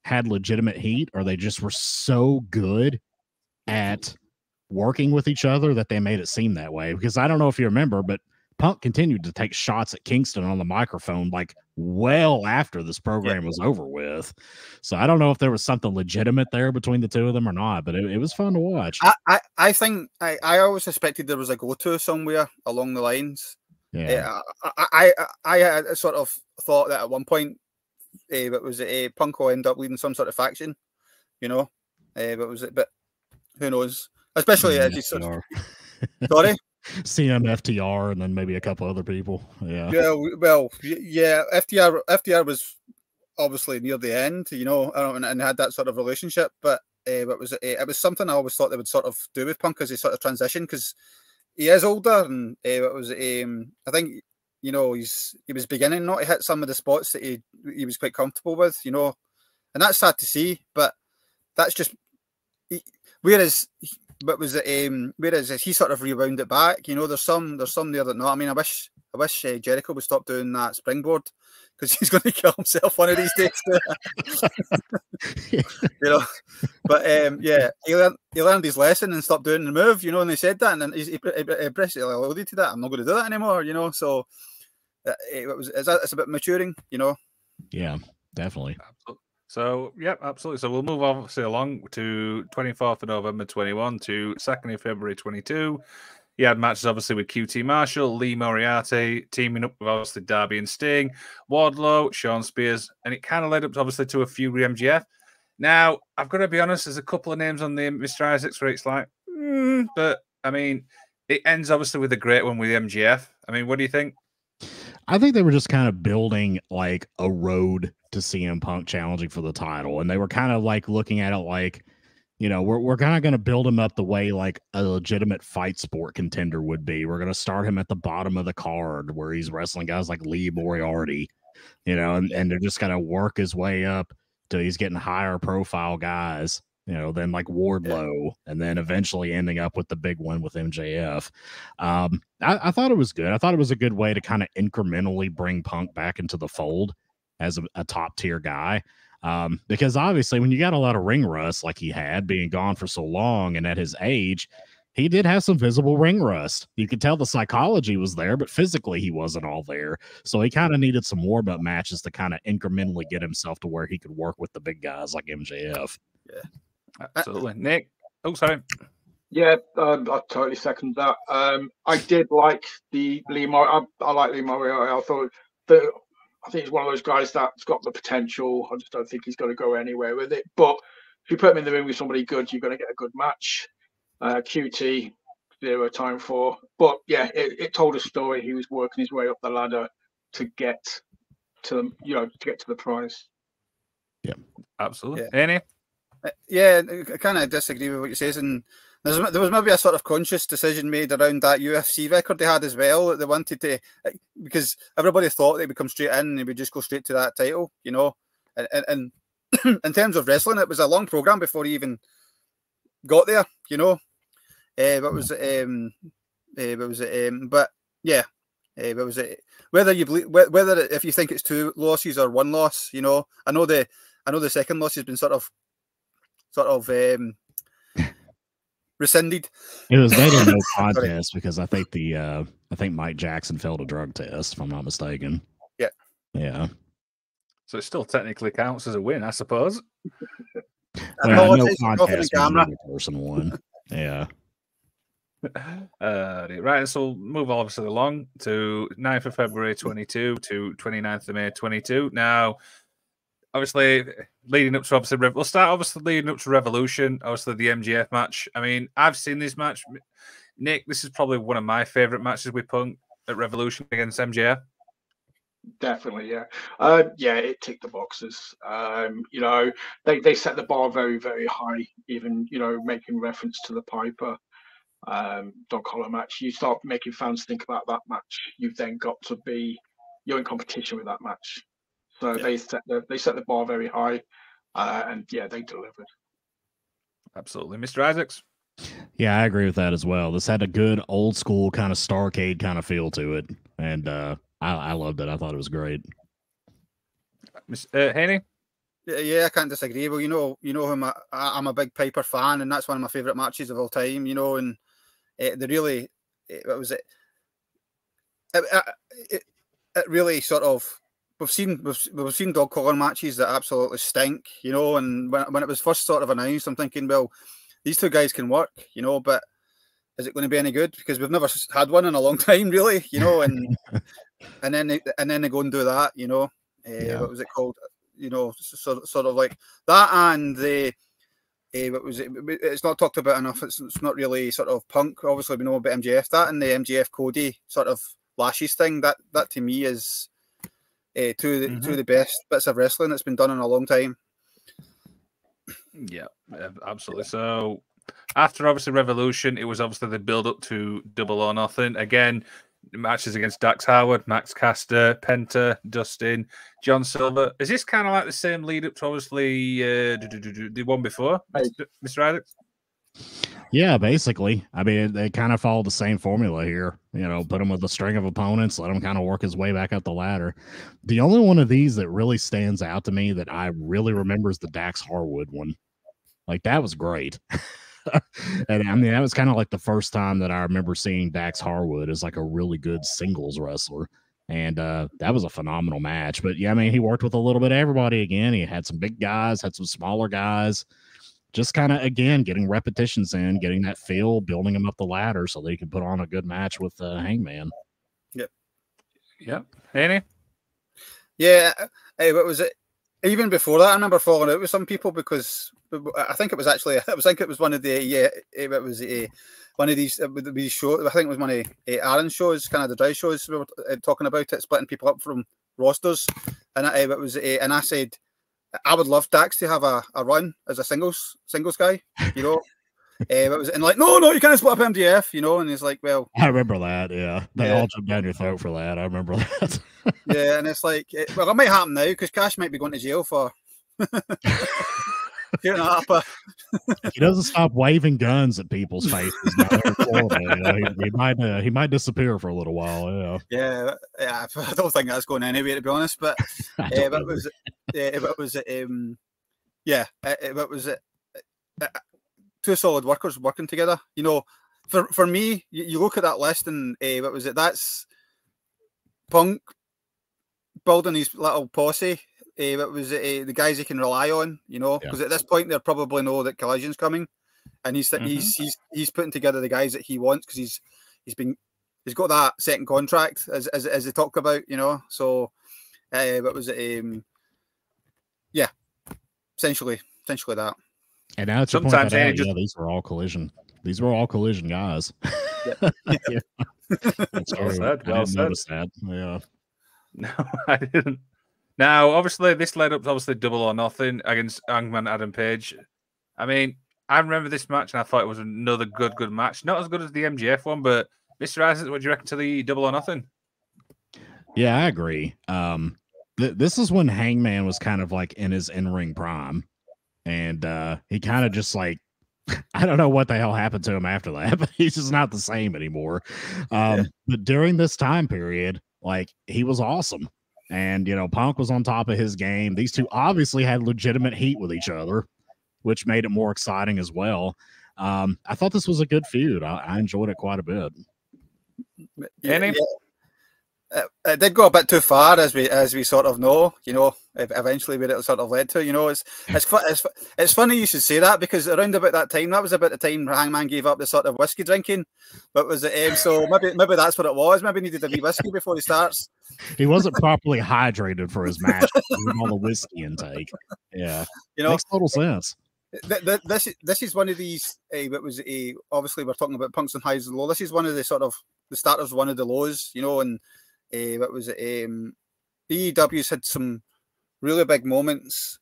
had legitimate heat or they just were so good at working with each other that they made it seem that way. Because I don't know if you remember, but Punk continued to take shots at Kingston on the microphone like well after this program yeah. was over with. So I don't know if there was something legitimate there between the two of them or not, but it, it was fun to watch. I, I, I think I, I always suspected there was a go to somewhere along the lines. Yeah. I, I, I, I sort of thought that at one point uh, it was a uh, Punk will end up leading some sort of faction, you know. Uh, but was it? But who knows? Especially as you said. Sorry. CMFTR and then maybe a couple other people. Yeah. Yeah. Well, yeah. FTR FTR was obviously near the end, you know, and, and had that sort of relationship. But uh, it was it was something I always thought they would sort of do with Punk as he sort of transition because he is older and uh, it was um, I think you know he's he was beginning not to hit some of the spots that he he was quite comfortable with, you know, and that's sad to see. But that's just he, whereas but was it um whereas he sort of rebounded back you know there's some there's some there that not i mean i wish i wish uh, jericho would stop doing that springboard because he's going to kill himself one of these days. you know, but um, yeah, he learned he learned his lesson and stopped doing the move. You know, and they said that, and then he, he, he basically alluded to that. I'm not going to do that anymore. You know, so uh, it was it's, it's a bit maturing. You know. Yeah, definitely. So, yep, absolutely. So we'll move obviously along to 24th of November 21 to 2nd of February 22. He had matches obviously with QT Marshall, Lee Moriarty, teaming up with obviously Darby and Sting, Wardlow, Shawn Spears, and it kind of led up obviously to a few MJF. Now, I've got to be honest, there's a couple of names on the Mr. Isaacs where it's like, mm, but I mean, it ends obviously with a great one with MJF. I mean, what do you think? I think they were just kind of building like a road to CM Punk challenging for the title. And they were kind of like looking at it like, you know, we're, we're kind of going to build him up the way like a legitimate fight sport contender would be. We're going to start him at the bottom of the card where he's wrestling guys like Lee Moriarty, you know, and, and they're just going to work his way up till he's getting higher profile guys you know, then like Wardlow, and then eventually ending up with the big one with MJF. Um, I, I, thought it was good. I thought it was a good way to kind of incrementally bring Punk back into the fold as a, a top tier guy. Um, because obviously, when you got a lot of ring rust like he had, being gone for so long, and at his age, he did have some visible ring rust. You could tell the psychology was there, but physically he wasn't all there. So he kind of needed some warm up matches to kind of incrementally get himself to where he could work with the big guys like MJF. Yeah. Absolutely. Nick. Oh, sorry. Yeah, um, I totally second that. Um, I did like the Lee Mor- I, I like Lee Moriarty. I thought that I think he's one of those guys that's got the potential. I just don't think he's going to go anywhere with it. But if you put him in the ring with somebody good, you're going to get a good match. Uh, QT, zero time for. But yeah, it, it told a story. He was working his way up the ladder to get to you know to get to the prize. Yeah, absolutely. Yeah. Any? Yeah, I kind of disagree with what you says, and there was maybe a sort of conscious decision made around that UFC record they had as well that they wanted to because everybody thought they would come straight in and they would just go straight to that title, you know. And, and, and in terms of wrestling, it was a long program before he even got there, you know. Uh, what was it? Um, uh, what was it? Um, but yeah, uh, what was it? Whether you believe, whether if you think it's two losses or one loss, you know. I know the I know the second loss has been sort of sort of um, rescinded. It was made a no contest because I think the uh, I think Mike Jackson failed a drug test, if I'm not mistaken. Yeah. Yeah. So it still technically counts as a win, I suppose. well, no contest person won. yeah. Uh, right, so we'll move obviously along to 9th of February 22 to 29th of May 22. Now, obviously leading up to obviously we'll start obviously leading up to Revolution, obviously the MJF match. I mean, I've seen this match. Nick, this is probably one of my favorite matches with Punk at Revolution against MJF. Definitely, yeah, uh, yeah. It ticked the boxes. Um, you know, they they set the bar very, very high. Even you know, making reference to the Piper um, Dog Collar match. You start making fans think about that match. You've then got to be you're in competition with that match. So yeah. they set the they set the bar very high, uh, and yeah, they delivered. Absolutely, Mr. Isaacs. Yeah, I agree with that as well. This had a good old school kind of Starcade kind of feel to it, and uh, I, I loved it. I thought it was great. Miss uh, Haney. Yeah, yeah, I can't disagree. Well, you know, you know, I'm a, I'm a big Piper fan, and that's one of my favorite matches of all time. You know, and it, they really, it, what was it? It, it, it really sort of we've seen we've, we've seen dog collar matches that absolutely stink, you know. And when when it was first sort of announced, I'm thinking, well, these two guys can work, you know, but is it going to be any good? Because we've never had one in a long time, really, you know. And and then they, and then they go and do that, you know. Uh, yeah. What was it called? You know, sort sort of like that, and the. Uh, what was it? It's not talked about enough. It's, it's not really sort of punk. Obviously, we know about MJF. That and the MJF Cody sort of lashes thing. That that to me is uh, two, of the, mm-hmm. two of the best bits of wrestling that's been done in a long time. Yeah, absolutely. So after obviously Revolution, it was obviously the build up to Double or Nothing. Again, matches against Dax Harwood, Max Caster, Penta, Dustin, John Silver. Is this kind of like the same lead up to obviously uh, the one before, Mr. Isaacs? Yeah, basically. I mean, they kind of follow the same formula here. You know, put him with a string of opponents, let him kind of work his way back up the ladder. The only one of these that really stands out to me that I really remember is the Dax Harwood one. Like that was great. and I mean, that was kind of like the first time that I remember seeing Dax Harwood as like a really good singles wrestler. And uh, that was a phenomenal match. But yeah, I mean, he worked with a little bit of everybody again. He had some big guys, had some smaller guys just kind of again getting repetitions in, getting that feel, building them up the ladder so they can put on a good match with uh, Hangman. Yep. Yep. Any? Yeah. Hey, what was it? Even before that, I remember falling out with some people because I think it was actually I think it was one of the yeah it was a one of these uh, these shows. I think it was one of uh, Aaron's shows, kind of the dry shows. We were uh, talking about it, splitting people up from rosters, and I, it was uh, and I said I would love Dax to have a, a run as a singles singles guy, you know. uh, it was and like, no, no, you can't split up MDF, you know. And he's like, well, I remember that. Yeah, they yeah. all jumped down your throat for that. I remember that. yeah, and it's like, it, well, it might happen now because Cash might be going to jail for he doesn't stop waving guns at people's faces. Florida, you know, he, he, might uh, he might disappear for a little while. Yeah, yeah, yeah. I don't think that's going anywhere to be honest. But uh, it was, it was, um, yeah, it was uh, two solid workers working together. You know, for for me, you, you look at that list and uh, what was it? That's Punk building his little posse uh, what was it, uh, the guys he can rely on, you know, because yeah. at this point they probably know that collision's coming, and he's mm-hmm. he's he's he's putting together the guys that he wants because he's he's been he's got that second contract as as, as they talk about, you know. So, uh, what was it? Um, yeah, essentially, essentially that. And now it's sometimes out, just... yeah, these were all collision. These were all collision guys. Yeah. yeah. That's well said. Well said. That. Yeah. No, I didn't. Now, obviously, this led up to obviously double or nothing against Hangman Adam Page. I mean, I remember this match and I thought it was another good, good match. Not as good as the MJF one, but Mr. Isaac, what do you reckon to the double or nothing? Yeah, I agree. Um, th- this is when Hangman was kind of like in his in ring prime, and uh, he kind of just like I don't know what the hell happened to him after that, but he's just not the same anymore. Um, yeah. But during this time period, like he was awesome. And, you know, Punk was on top of his game. These two obviously had legitimate heat with each other, which made it more exciting as well. Um, I thought this was a good feud. I, I enjoyed it quite a bit. Yeah, yeah. It, it, did go a bit too far, as we as we sort of know. You know, eventually where it sort of led to. You know, it's it's it's it's funny you should say that because around about that time, that was about the time Hangman gave up the sort of whiskey drinking. But was it um, so maybe maybe that's what it was. Maybe he needed a wee whiskey before he starts he wasn't properly hydrated for his match. all the whiskey intake. Yeah, you know, makes total sense. this this is one of these. Uh, what was a obviously we're talking about punks and highs and lows. This is one of the sort of the starters, one of the lows. You know, and uh, what was it? Um, AEW's had some really big moments.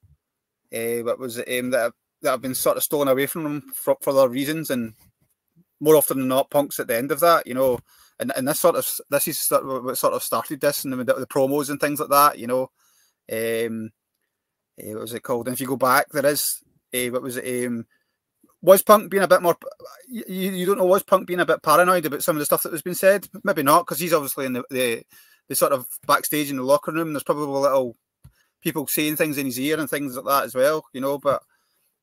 Uh, what was it? Um, that have, that have been sort of stolen away from them for, for their reasons, and more often than not, punks at the end of that. You know, and and this sort of this is sort of what sort of started this and the, the promos and things like that. You know, um, uh, what was it called? And if you go back, there is uh, what was it? Um, was Punk being a bit more? You, you don't know was Punk being a bit paranoid about some of the stuff that was being said? Maybe not, because he's obviously in the, the the sort of backstage in the locker room. There's probably little people saying things in his ear and things like that as well. You know, but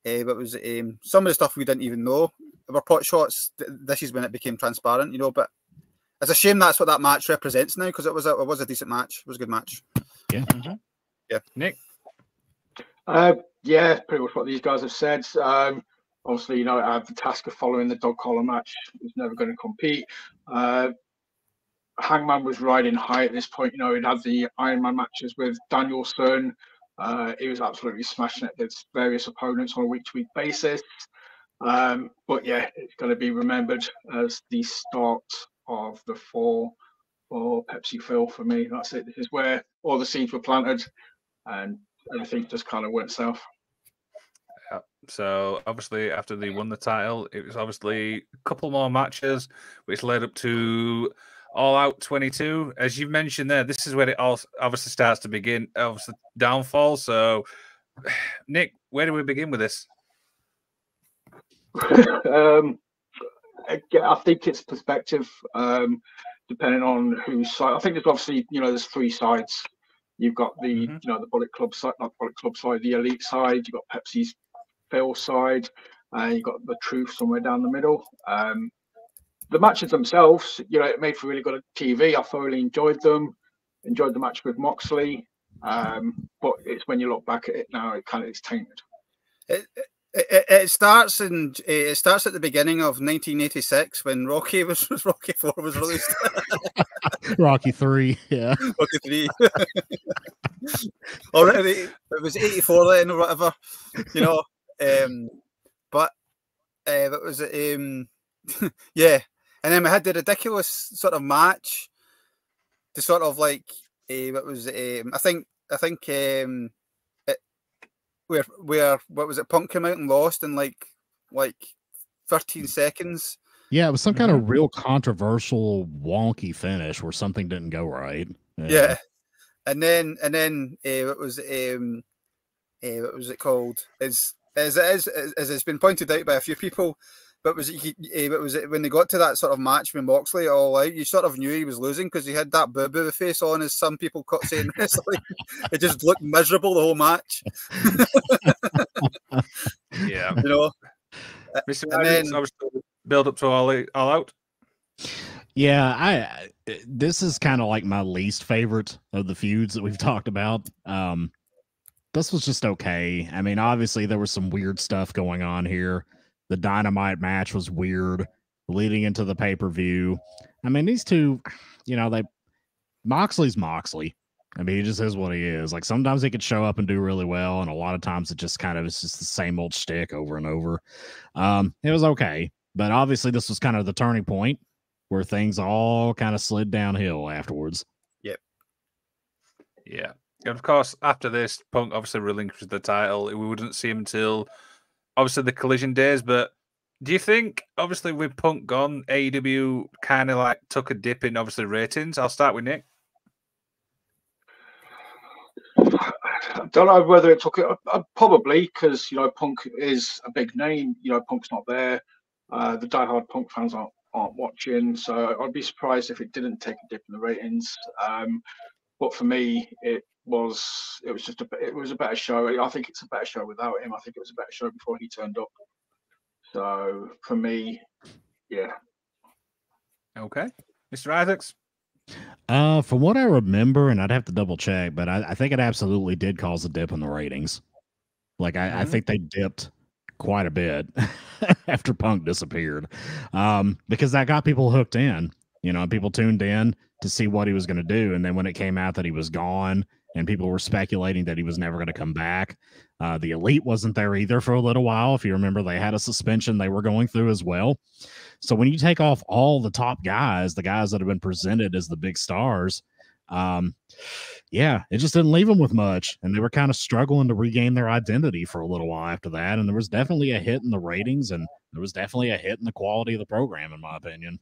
uh, but was um, some of the stuff we didn't even know were pot shots. This is when it became transparent. You know, but it's a shame that's what that match represents now because it was a it was a decent match. It was a good match. Yeah. Mm-hmm. Yeah. Nick. Uh, yeah, pretty much what these guys have said. Um, obviously, you know, I have the task of following the dog collar match. He's never going to compete. Uh, Hangman was riding high at this point. You know, he'd had the Iron Man matches with Danielson. Uh, he was absolutely smashing it against various opponents on a week to week basis. Um, but yeah, it's going to be remembered as the start of the fall for Pepsi Phil for me. That's it. This is where all the seeds were planted and everything just kind of went south. Yeah. So obviously, after they won the title, it was obviously a couple more matches, which led up to All Out 22. As you mentioned there, this is where it all obviously starts to begin. Obviously, downfall. So, Nick, where do we begin with this? um, I think it's perspective, um, depending on whose side. I think there's obviously, you know, there's three sides. You've got the, Mhm. you know, the Bullet Club side, not Bullet Club side, the Elite side. You've got Pepsi's Phil side, and you've got the Truth somewhere down the middle. Um, the matches themselves, you know, it made for really good TV. I thoroughly enjoyed them. Enjoyed the match with Moxley. Um, but it's when you look back at it now, it kind of is tainted. It, it, it starts in it starts at the beginning of 1986 when Rocky was Rocky Four was released. Rocky three. Yeah. Rocky Three. Already, it was 84 then or whatever, you know. Um, but uh, it was um, yeah, and then we had the ridiculous sort of match. to sort of like uh, it was um, I think I think um, it, where where what was it? Punk came out and lost in like like 13 seconds. Yeah, it was some kind of real controversial, wonky finish where something didn't go right. Yeah. And then and then uh, it was um uh, what was it called? As as it is as, as it's been pointed out by a few people, but was it uh, what was it when they got to that sort of match with Moxley all out, you sort of knew he was losing because he had that boo boo face on, as some people cut saying wrestling. it just looked miserable the whole match, Yeah. you know. Mr. And Isaacs, then- obviously build up to all, all out. Yeah, I this is kind of like my least favorite of the feuds that we've talked about. Um this was just okay. I mean, obviously there was some weird stuff going on here. The dynamite match was weird leading into the pay-per-view. I mean, these two, you know, they Moxley's Moxley. I mean, he just is what he is. Like sometimes he could show up and do really well, and a lot of times it just kind of is just the same old shtick over and over. Um, it was okay, but obviously this was kind of the turning point where things all kind of slid downhill afterwards. Yep. Yeah. And of course, after this, Punk obviously relinquished the title. We wouldn't see him until obviously the collision days. But do you think, obviously, with Punk gone, AEW kind of like took a dip in obviously ratings? I'll start with Nick. I don't know whether it took it. Uh, probably because you know Punk is a big name. You know Punk's not there. Uh, the diehard Punk fans aren't aren't watching, so I'd be surprised if it didn't take a dip in the ratings. Um, but for me, it was it was just a bit- it was a better show. I think it's a better show without him. I think it was a better show before he turned up. So for me, yeah, Okay. Mr. Isaacs? Uh, from what I remember, and I'd have to double check, but I, I think it absolutely did cause a dip in the ratings. Like I, I Mhm. think they dipped quite a bit after Punk disappeared, um, because that got people hooked in. You know, people tuned in to see what he was going to do, and then when it came out that he was gone, and people were speculating that he was never going to come back, uh, the elite wasn't there either for a little while. If you remember, they had a suspension they were going through as well. So when you take off all the top guys, the guys that have been presented as the big stars, um, yeah, it just didn't leave them with much, and they were kind of struggling to regain their identity for a little while after that. And there was definitely a hit in the ratings, and there was definitely a hit in the quality of the program, in my opinion.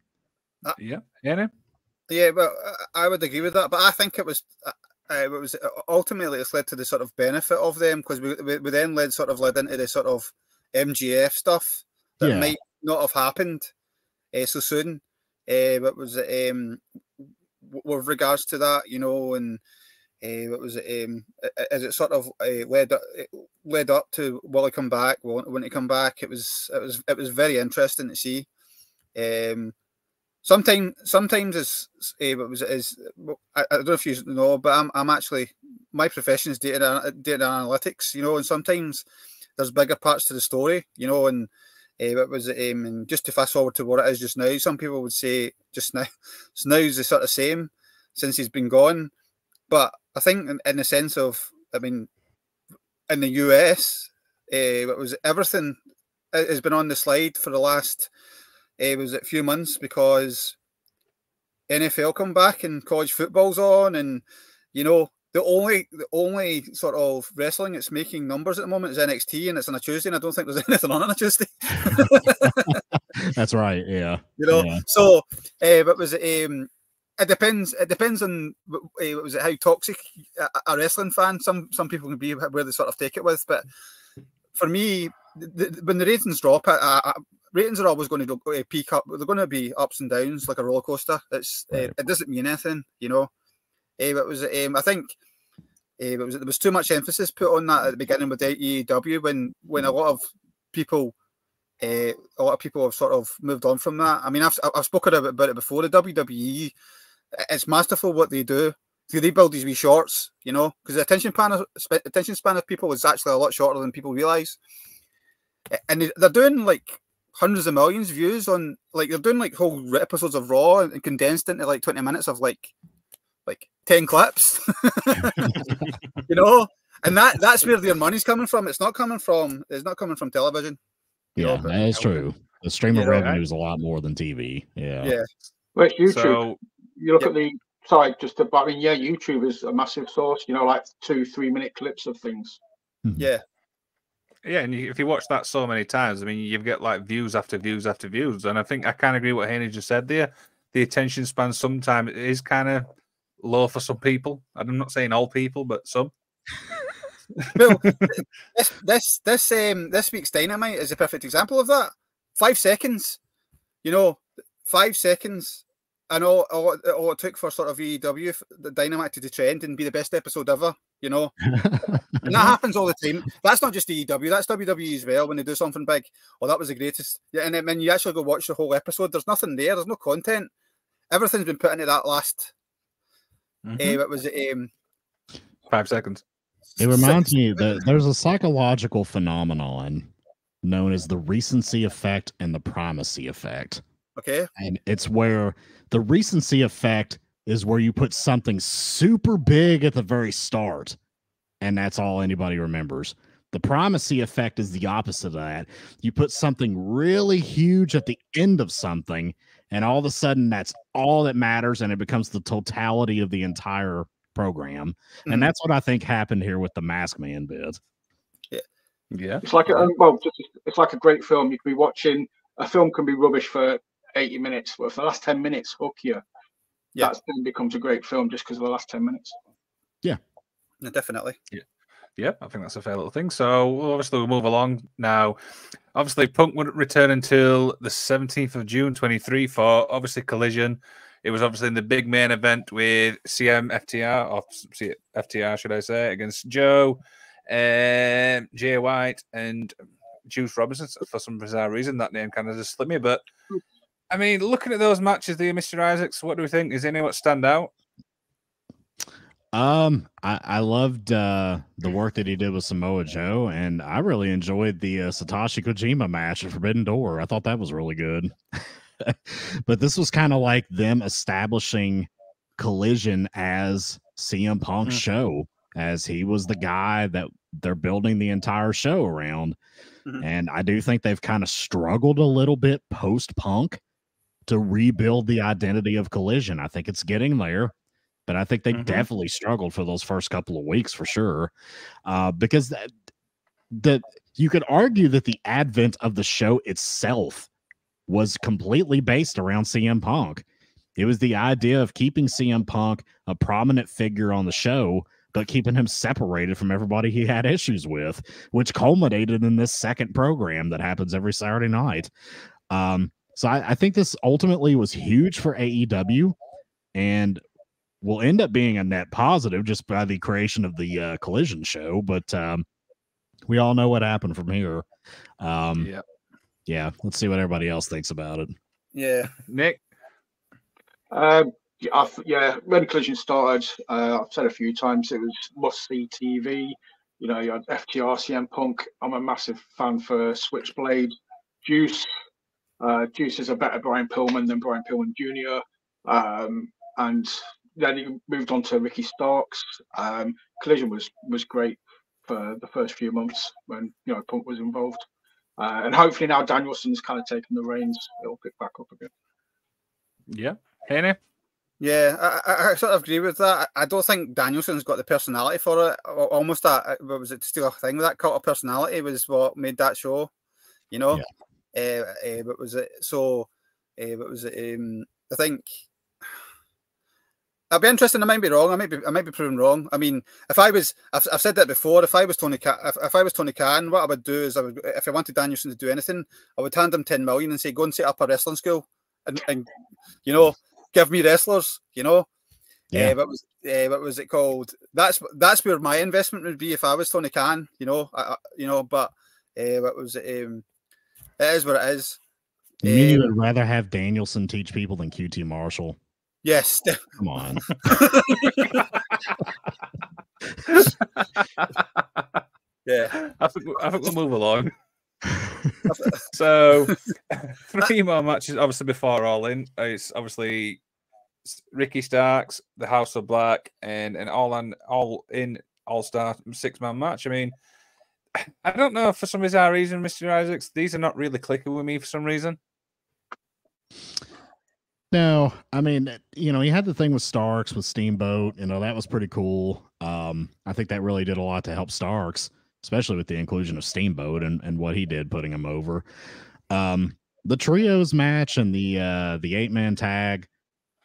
Yeah. Anna? Yeah, well, I- I would agree with that, but I think it was. Uh, uh, it was ultimately it's led to the sort of benefit of them because we, we we then led sort of led into the sort of MJF stuff that Yeah. might not have happened uh, so soon. Uh, what was it um, w- with regards to that, you know, and uh, what was it um, as it sort of uh, led up, led up to will he come back? When he come back? It was it was it was very interesting to see. Um, sometimes sometimes it's uh, what was it is I, I don't know if you know, but I'm I'm actually my profession is data data analytics, you know, and sometimes there's bigger parts to the story, you know, and uh, what was it? Um, and just to fast forward to what it is just now, some people would say just now, so now's the sort of same since he's been gone, but I think in, in the sense of, I mean, in the US, uh, what was everything has been on the slide for the last uh, was it few months because NFL come back and college football's on, and you know the only the only sort of wrestling that's making numbers at the moment is NXT, and it's on a Tuesday, and I don't think there's anything on on a Tuesday. That's right. Yeah. you know. Yeah. So, uh, what was it? Um, it depends. It depends on uh, was it how toxic a, a wrestling fan. Some some people can be where they sort of take it with, but for me, the, the- when the ratings drop, I, I, ratings are always going to go, uh, peak up. They're going to be ups and downs like a roller coaster. It's uh, it doesn't mean anything, you know. Uh, it was um, I think uh, it was there was too much emphasis put on that at the beginning with AEW when when a lot of people uh, a lot of people have sort of moved on from that. I mean, I've I've spoken about it before. The WWE, it's masterful what they do. They build these wee shorts, you know, because the attention span of attention span of people is actually a lot shorter than people realize. And they're doing like hundreds of millions of views on like they're doing like whole episodes of Raw and condensed into like twenty minutes of like like ten clips, you know. And that that's where their money's coming from. It's not coming from. It's not coming from television. Yeah, that is true. The stream of yeah, revenue is a lot more than TV. Yeah. Yeah. Well, it's YouTube. So, you look yeah. at the sorry, just to, I mean, yeah, YouTube is a massive source. You know, like two, three minute clips of things. Mm-hmm. Yeah. Yeah, and if you watch that so many times, I mean, you get like views after views after views, and I think I kind of agree what Haney just said there. The attention span sometimes is kind of low for some people. I'm not saying all people, but some. well, this this this um this week's dynamite is a perfect example of that. Five seconds, you know, five seconds, and all all, all it took for sort of EW the dynamite to trend and be the best episode ever. You know, and that happens all the time. That's not just EW, that's WWE as well. When they do something big, oh, that was the greatest. Yeah, and then when you actually go watch the whole episode, there's nothing there. There's no content. Everything's been put into that last. Mm-hmm. Uh, it was um, five seconds. It reminds me that there's a psychological phenomenon known as the recency effect and the primacy effect. Okay. And it's where the recency effect is where you put something super big at the very start, and that's all anybody remembers. The primacy effect is the opposite of that. You put something really huge at the end of something, and all of a sudden that's all that matters, and it becomes the totality of the entire program. Mm-hmm. And that's what I think happened here with the Mask Man bit. Yeah. Yeah. It's like a well, it's like a great film. You can be watching a film can be rubbish for 80 minutes, but for the last 10 minutes hook you, yeah. that then becomes a great film just because of the last 10 minutes. Yeah. yeah definitely. Yeah. Yeah, I think that's a fair little thing. So obviously we'll move along now. Obviously, Punk wouldn't return until the 17th of June 23 for obviously Collision. It was obviously in the big main event with CM FTR, or FTR, should I say, against Joe, um, Jay White, and Juice Robinson. For some bizarre reason, that name kind of just slipped me. But I mean, looking at those matches, there, Mr. Isaacs, what do we think? Is any what stand out? Um, I, I loved uh, the work that he did with Samoa Joe, and I really enjoyed the uh, Satoshi Kojima match at Forbidden Door. I thought that was really good. but this was kind of like them establishing Collision as CM Punk's mm. show, as he was the guy that they're building the entire show around. Mm-hmm. And I do think they've kind of struggled a little bit post Punk to rebuild the identity of Collision. I think it's getting there, but I think they mm-hmm. definitely struggled for those first couple of weeks for sure. Uh, because that, that you could argue that the advent of the show itself was completely based around CM Punk. It was the idea of keeping CM Punk a prominent figure on the show, but keeping him separated from everybody he had issues with, which culminated in this second program that happens every Saturday night. Um, so I, I think this ultimately was huge for AEW and will end up being a net positive just by the creation of the uh, collision show. But um, we all know what happened from here. Um, yeah yeah, let's see what everybody else thinks about it. Yeah, Nick. Um, yeah, yeah, when Collision started, uh, I've said a few times it was must see TV. You know, you had FTR, CM Punk. I'm a massive fan for Switchblade, Juice. Uh, Juice is a better Brian Pillman than Brian Pillman Jr. Um, and then he moved on to Ricky Starks. Um, Collision was was great for the first few months when you know Punk was involved. Uh, and hopefully now Danielson's kind of taken the reins, it'll pick back up again. Yeah, Henny. Yeah, I, I, sort of agree with that. I don't think Danielson's got the personality for it. Almost that uh, what was it to steal a thing with that cult of personality was what made that show. You know, yeah. Uh, uh, but was it so? Uh, but was it? Um, I think I'll be interested. I might be wrong. I might be. I might be proven wrong. I mean, if I was, I've, I've said that before. If I was Tony, Khan, if, if I was Tony Khan, what I would do is, I would, if I wanted Danielson to do anything, I would hand him ten million and say, go and set up a wrestling school, and, and you know, give me wrestlers. You know, Yeah. Uh, what was uh, what was it called? That's that's where my investment would be if I was Tony Khan. You know, I, I- you know, but uh, what was it? Um, it is what it is. You mean you would rather have Danielson teach people than QT Marshall? Yes, Come on. yeah. I think I think we'll move along. so three more matches, obviously before All In. Uh, it's obviously Ricky Starks, the House of Black, and an all on all in All Star six man match. I mean, I don't know for some bizarre reason, Mister Isaacs, these are not really clicking with me for some reason. No, I mean, you know, he had the thing with Starks with Steamboat. You know, that was pretty cool. Um, I think that really did a lot to help Starks, especially with the inclusion of Steamboat and, and what he did putting him over. Um, the trios match and the uh the eight man tag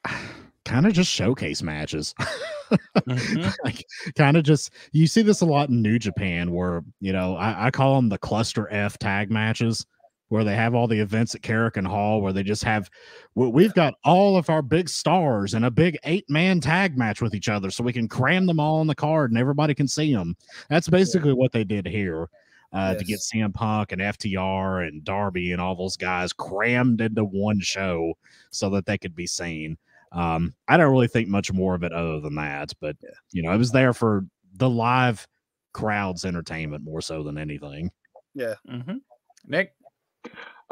kind of just showcase matches. Mhm. like kind of just you see this a lot in New Japan where you know I, I call them the cluster F tag matches where they have all the events at Korakuen Hall where they just have we- we've got all of our big stars in a big eight man tag match with each other so we can cram them all on the card and everybody can see them. That's basically what they did here. Uh, to get Yes. CM Punk and FTR and Darby and all those guys crammed into one show so that they could be seen. Um, I don't really think much more of it other than that, but you know, it was there for the live crowd's entertainment more so than anything. Yeah. Mhm. Nick,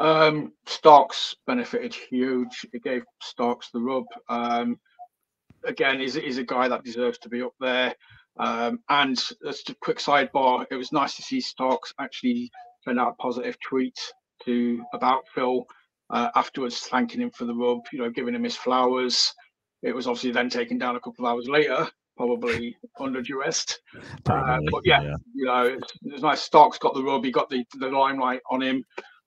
Um, Starks benefited huge. It gave Starks the rub. Um, again, he's, he's a guy that deserves to be up there. Um, and just a quick sidebar, it was nice to see Starks actually send out positive tweets to about Phil uh, afterwards, thanking him for the rub, you know, giving him his flowers. It was obviously then taken down a couple of hours later, probably under duress. Probably, but yeah, you know, it's, it's nice. Starks got the rub. He got the, the limelight on him.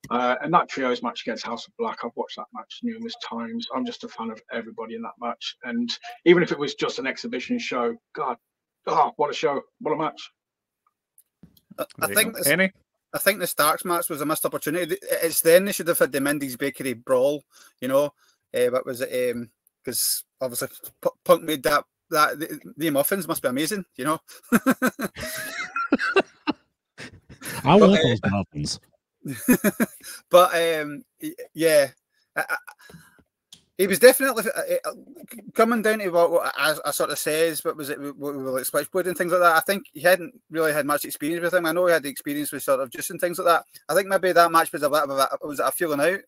Uh, and that trios match against House of Black, I've watched that match numerous times. I'm just a fan of everybody in that match. And even if it was just an exhibition show, God, oh, what a show. What a match. I, I think go. this, Kenny? I think the Starks match was a missed opportunity. It's then they should have had the Mindy's Bakery brawl. You know, uh, what was it? Because obviously P- Punk made that. That the, the muffins must be amazing. You know. I But, want uh, those muffins. but um, yeah, I, I, he was definitely uh, uh, coming down to what, what I, I sort of says. What was it? What like switchboard and things like that. I think he hadn't really had much experience with him. I know he had the experience with sort of just and things like that. I think maybe that match was a bit of a was a feeling out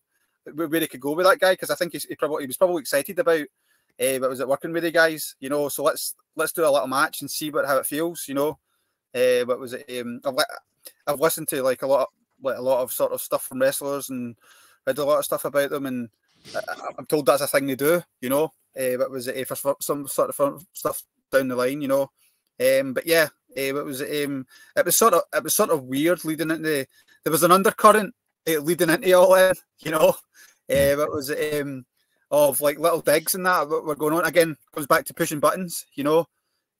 where he could go with that guy because I think he's, he probably he was probably excited about. Uh, but was it working with the guys? You know, so let's let's do a little match and see what how it feels. You know, uh, what was it? Um, I've, I've listened to like a lot of, like a lot of sort of stuff from wrestlers and read a lot of stuff about them, and I'm told that's a thing they do, you know. Uh, but was it eh, for some sort of stuff down the line, you know? Um, but yeah, uh, it was um, it was sort of it was sort of weird leading into there was an undercurrent uh, leading into all in, you know. Uh, but was um, of like little digs and that what were going on again comes back to pushing buttons, you know.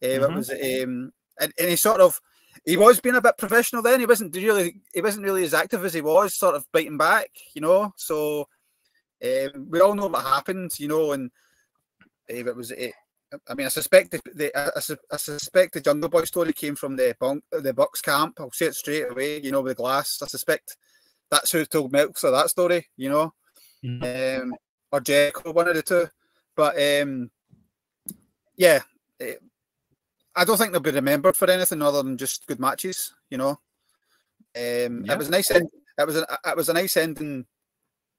Uh, but Mhm. was um, and, and he sort of he was being a bit professional then. He wasn't really he wasn't really as active as he was, sort of biting back, you know. So um, we all know what happened, you know, and uh, it was it. I mean, I suspect the, the I, I I suspect the Jungle Boy story came from the bunk, the Bucks camp. I'll say it straight away, you know, with the glass. I suspect that's who told Milks Meltzer that story, you know, um, or Jericho, one of the two. But um, yeah, eh, I don't think they'll be remembered for anything other than just good matches, you know. Um, Yeah. It was a nice end. It was a it was a nice ending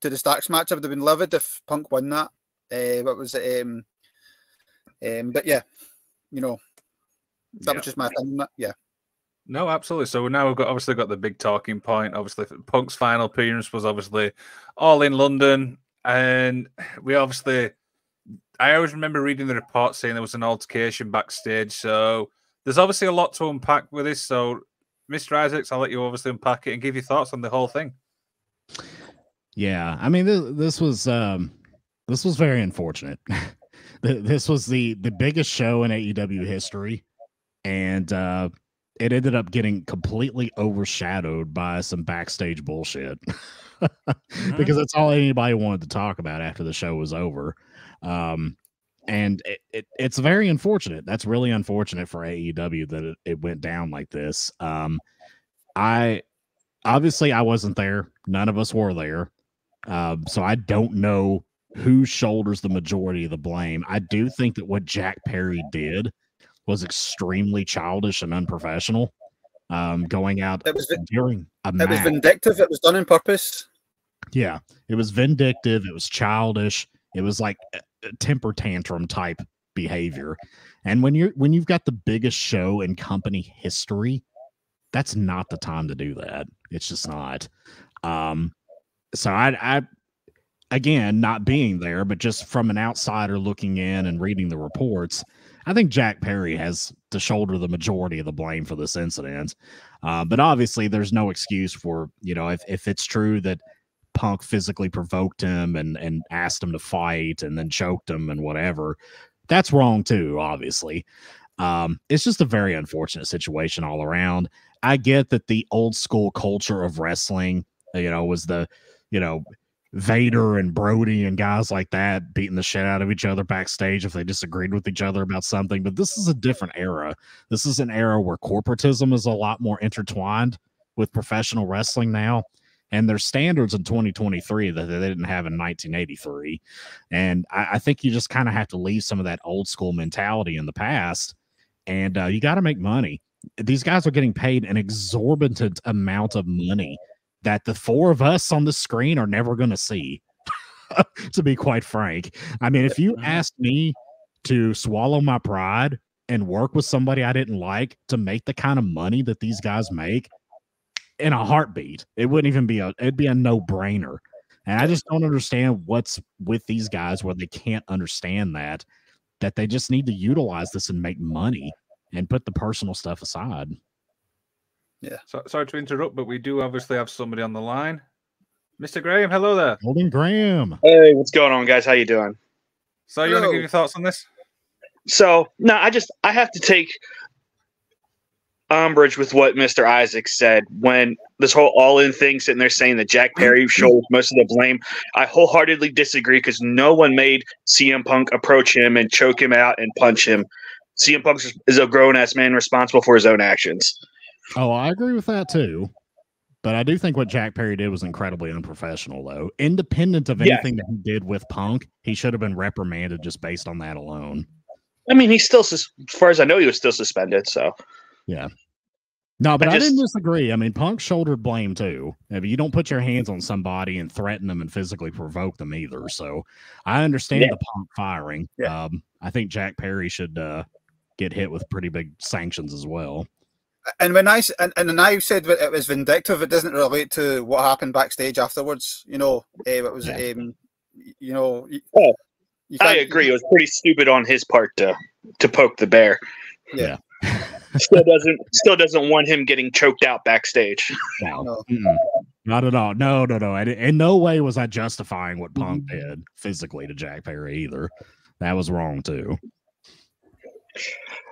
to the Starks match. I would have been livid if Punk won that. Uh, what was it? Um, um, but yeah, you know, that Yeah. was just my that, Yeah, No, absolutely. So now we've got obviously got the big talking point. Obviously, Punk's final appearance was obviously all in London, and we obviously. I always remember reading the report saying there was an altercation backstage. So there's obviously a lot to unpack with this. So, Mr. Isaacs, I'll let you obviously unpack it and give your thoughts on the whole thing. Yeah, I mean this, this was um this was very unfortunate. this was the the biggest show in AEW history, and uh, it ended up getting completely overshadowed by some backstage bullshit because that's all anybody wanted to talk about after the show was over. Um, and it, it, it's very unfortunate. That's really unfortunate for AEW that it, it went down like this. Um, I obviously I wasn't there. None of us were there. Um, so I don't know who shoulders the majority of the blame. I do think that what Jack Perry did was extremely childish and unprofessional. Um, going out It was during a It was vindictive. It was done on purpose. Yeah, it was vindictive. It was childish. It was like a, a temper tantrum type behavior. And when you're when you've got the biggest show in company history, that's not the time to do that. It's just not. Um, so I, I again, not being there, but just from an outsider looking in and reading the reports, I think Jack Perry has to shoulder the majority of the blame for this incident. Uh, but obviously, there's no excuse for you know if if it's true that Punk physically provoked him and and asked him to fight and then choked him and whatever. That's wrong too, obviously. Um, it's just a very unfortunate situation all around. I get that the old school culture of wrestling, you know, was the, you know, Vader and Brody and guys like that beating the shit out of each other backstage if they disagreed with each other about something. But this is a different era. This is an era where corporatism is a lot more intertwined with professional wrestling now and their standards in 2023 that they didn't have in 1983 and i, I think you just kind of have to leave some of that old school mentality in the past and uh, you got to make money these guys are getting paid an exorbitant amount of money that the four of us on the screen are never going to see to be quite frank i mean if you mm-hmm. asked me to swallow my pride and work with somebody i didn't like to make the kind of money that these guys make in a heartbeat. It wouldn't even be a it'd be a no-brainer. And I just don't understand what's with these guys where they can't understand that that they just need to utilize this and make money and put the personal stuff aside. So, sorry to interrupt, but we do obviously have somebody on the line. Mr. Graham, hello there. Golden Graham. Hey, what's going on, guys? How you doing? So, you want to give your thoughts on this? So, no, I just I have to take umbrage with what Mr. Isaac said when this whole all-in thing, sitting there saying that Jack Perry shoulders most of the blame. I wholeheartedly disagree because no one made CM Punk approach him and choke him out and punch him. CM Punk is a grown-ass man responsible for his own actions. Oh, I agree with that too. But I do think what Jack Perry did was incredibly unprofessional, though. Independent of Yeah. anything that he did with Punk, he should have been reprimanded just based on that alone. I mean, he's still, sus- as far as I know, he was still suspended. So, yeah. No, but I, I didn't disagree. I mean, Punk shouldered blame too. I mean, you don't put your hands on somebody and threaten them and physically provoke them either. So I understand Yeah. the Punk firing. Yeah. Um, I think Jack Perry should uh, get hit with pretty big sanctions as well. And when I s- and, and when I said that it was vindictive, it doesn't relate to what happened backstage afterwards. You know, eh, it was, Yeah. um, you know. Oh, you I agree. It was pretty stupid on his part to to poke the bear. Yeah. still doesn't still doesn't want him getting choked out backstage. No, No. not at all. No, no, no. I di- in no way was I justifying what Punk did physically to Jack Perry either. That was wrong too.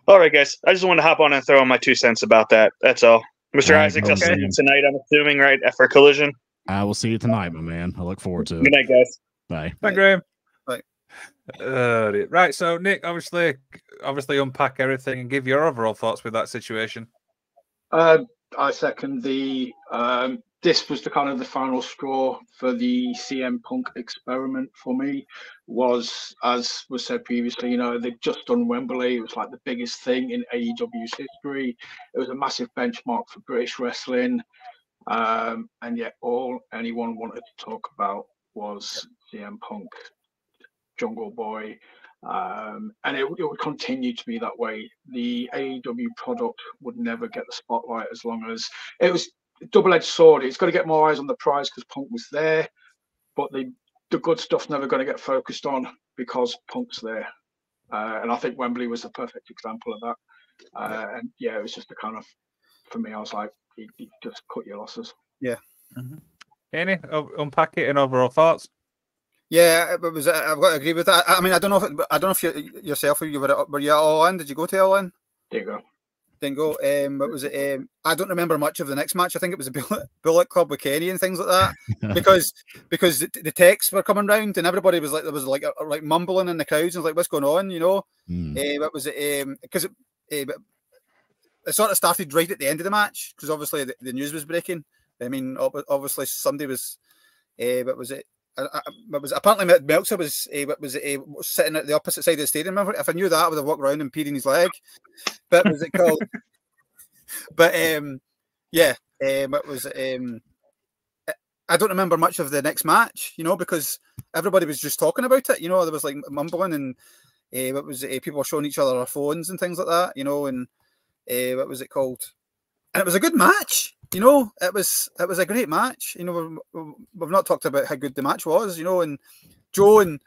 All right, guys. I just want to hop on and throw in my two cents about that. That's all. Mr. All right, Isaacs, I'll see you tonight, I'm assuming, right? For collision. I will see you tonight, my man. I look forward to it. Good night, guys. Bye. Thank Graham. Right. Uh, right. So, Nick, obviously, obviously, unpack everything and give your overall thoughts with that situation. Uh, I second the. Um, this was the kind of the final straw for the CM Punk experiment for me. Was as was said previously, you know, they'd just done Wembley. It was like the biggest thing in AEW's history. It was a massive benchmark for British wrestling. Um, and yet, all anyone wanted to talk about was CM Punk, Jungle Boy, um, and it, it would continue to be that way. The AEW product would never get the spotlight as long as it was double-edged sword. It's got to get more eyes on the prize because Punk was there, but the the good stuff's never going to get focused on because Punk's there. Uh, and I think Wembley was the perfect example of that. Uh, and yeah, it was just a kind of for me. I was like, you, you just cut your losses. Yeah. Any unpack it and overall thoughts? Yeah, it was. I've got to agree with that. I mean, I don't know if I don't know if you yourself or you were were you at all in? Did you go to all in? There you go. Didn't go. Um, what was it? Um, I don't remember much of the next match. I think it was a Bullet, Bullet Club with Kenny and things like that. because because the, the texts were coming round and everybody was like there was like a, like mumbling in the crowds and like what's going on, you know? Mm. Uh, what was it? Um, because it, uh, it sort of started right at the end of the match because obviously the, the news was breaking. I mean, ob- obviously somebody was. Uh, what was it? I, I, was apparently Meltzer was uh, was uh, sitting at the opposite side of the stadium. If I knew that, I would have walked around and peed in his leg. But was it called? but um, yeah, um, it was. Um, I don't remember much of the next match, you know, because everybody was just talking about it. You know, there was like mumbling and uh, what was it? People were showing each other their phones and things like that. You know, and uh, what was it called? And it was a good match. You know, it was it was a great match. You know, we've, we've not talked about how good the match was. You know, and Joe and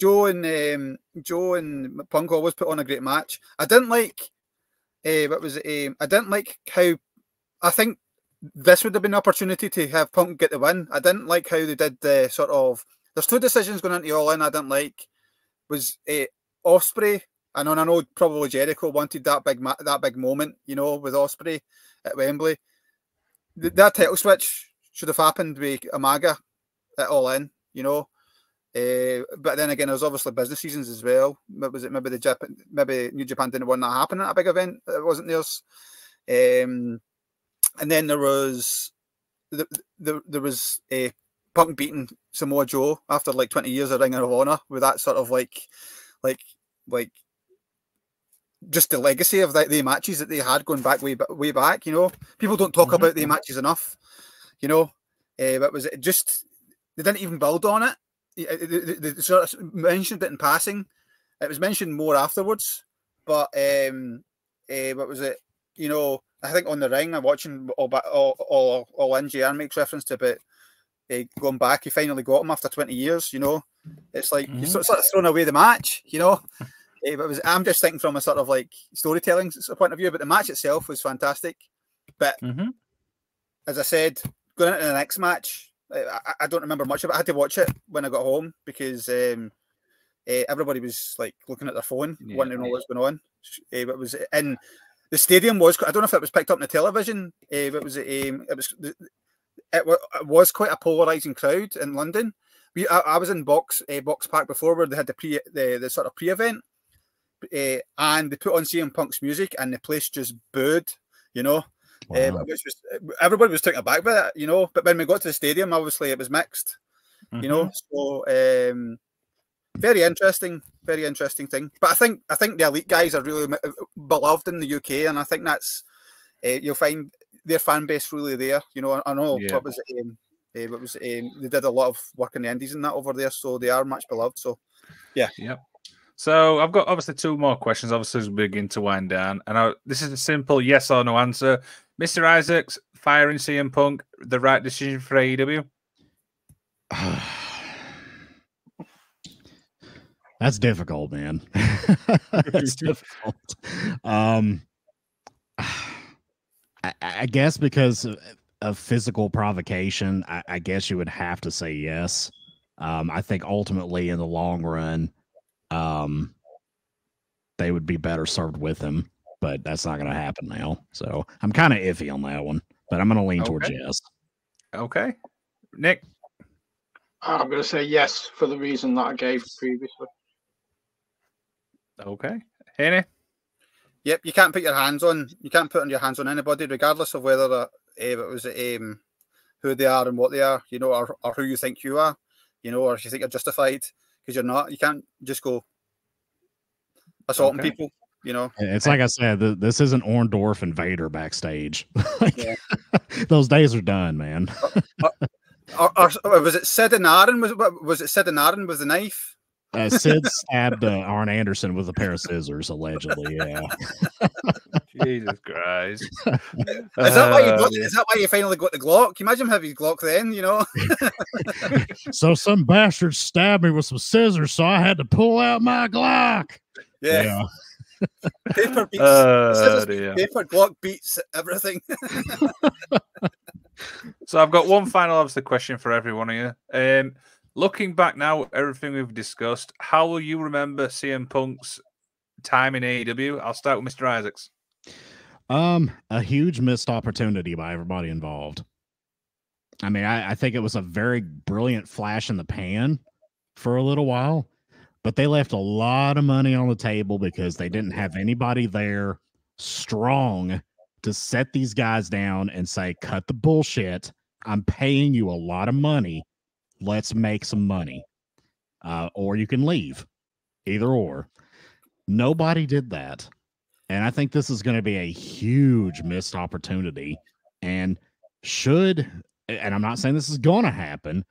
Joe and um, Joe and Punk always put on a great match. I didn't like uh, what was it? Um, I didn't like how I think this would have been an opportunity to have Punk get the win. I didn't like how they did the sort of. There's two decisions going into All In. I didn't like was uh, Ospreay. And I know, probably Jericho wanted that big ma- that big moment, you know, with Ospreay at Wembley. Th- that title switch should have happened with Omega at All In, you know. Uh, but then again, there's obviously business reasons as well. Was it maybe the Japan, maybe New Japan didn't want that happening at a big event. It wasn't theirs. Um, and then there was the, the, there was a Punk beating Samoa Joe after like 20 years of Ring of Honor with that sort of like like like just the legacy of the, the matches that they had going back way way back. You know, people don't talk mm-hmm. about the matches enough. You know, uh, but was it just they didn't even build on it. They, they, they sort of mentioned it in passing. It was mentioned more afterwards, but um, uh, what was it? You know, I think on the ring, I'm watching all all all, all in. JR makes reference to about uh, going back. He finally got him after 20 years. You know, it's like mm-hmm. you sort of thrown away the match. You know, uh, but was, I'm just thinking from a sort of like storytelling point of view. But the match itself was fantastic. But mm-hmm. as I said, going into the next match, I, I, don't remember much of it. I had to watch it when I got home because um, uh, everybody was like looking at their phone, yeah. wanting to know what's going on. Uh, it was in the stadium was. I don't know if it was picked up on the television. Uh, it was. Um, it was. It, was quite a polarizing crowd in London. We, I, I was in box uh, box park before where they had the pre the, the sort of pre event, uh, and they put on CM Punk's music, and the place just booed. You know, wow. uh, which was everybody was taken aback by that. You know, but when we got to the stadium, obviously it was mixed. Mm-hmm. You know, so um, very interesting, very interesting thing. But I think I think the elite guys are really beloved in the UK, and I think that's uh, you'll find their fan base really there. You know, I, I know yeah. what was it, um, uh, what was it, um, they did a lot of work in the Indies and that over there, so they are much beloved. So, yeah, yep. So I've got obviously two more questions. Obviously, as we begin to wind down, and I, this is a simple yes or no answer. Mr. Isaacs firing CM Punk the right decision for AEW. That's difficult, man. That's difficult. Um, I, I, guess because of, of physical provocation, I, I, guess you would have to say yes. Um, I think ultimately, in the long run, um, they would be better served with him, but that's not going to happen now. So I'm kind of iffy on that one, but I'm going to lean okay. towards yes. Okay, Nick. I'm going to say yes for the reason that I gave previously. Okay. Henny? Yep, you can't put your hands on you can't put on your hands on anybody, regardless of whether uh, it was um, who they are and what they are, you know, or, or who you think you are, you know, or if you think you're justified because you're not. You can't just go assaulting okay. people. You know, it's like I said, this isn't Orndorff and Vader backstage. Those days are done, man. or, or, or, was it Sid and Arn? Was, was it Sid and Arn with the knife? Uh, Sid stabbed uh, Arn Anderson with a pair of scissors, allegedly. Yeah. Jesus Christ. is that why you got, uh, is that why you finally got the Glock? Can you imagine having Glock then? You know. so some bastard stabbed me with some scissors, so I had to pull out my Glock. Yeah. yeah. paper beats uh, paper Glock beats everything. so I've got one final obviously question for every one of you. Um, looking back now, everything we've discussed, how will you remember CM Punk's time in AEW? I'll start with Mr. Isaacs. Um, a huge missed opportunity by everybody involved. I mean, I, I think it was a very brilliant flash in the pan for a little while, but they left a lot of money on the table because they didn't have anybody there strong to set these guys down and say, cut the bullshit. I'm paying you a lot of money. Let's make some money. Uh, or you can leave. Either or. Nobody did that. And I think this is going to be a huge missed opportunity. And should, and I'm not saying this is going to happen,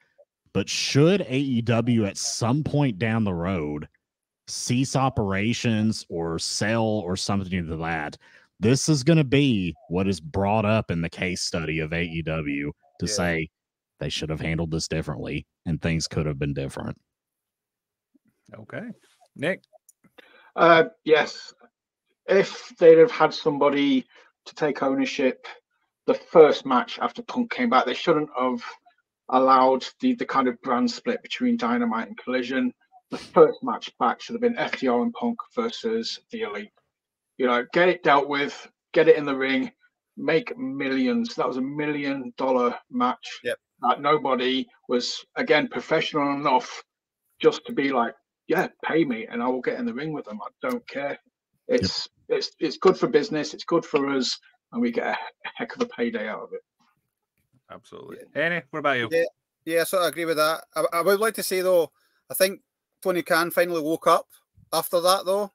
but should AEW at some point down the road cease operations or sell or something to that, this is going to be what is brought up in the case study of AEW to Yeah. say they should have handled this differently and things could have been different. Okay. Nick. Uh, yes, if they'd have had somebody to take ownership the first match after Punk came back, they shouldn't have allowed the, the kind of brand split between Dynamite and Collision. The first match back should have been FTR and Punk versus the Elite. You know, get it dealt with, get it in the ring, make millions. That was a million dollar match. Yep. That nobody was again professional enough just to be like, yeah, pay me and I will get in the ring with them. I don't care. It's it's it's good for business. It's good for us, and we get a heck of a payday out of it. Absolutely. Annie, what about you? Yeah. Yeah, so I agree with that. I, I would like to say though, I think Tony Khan finally woke up after that though,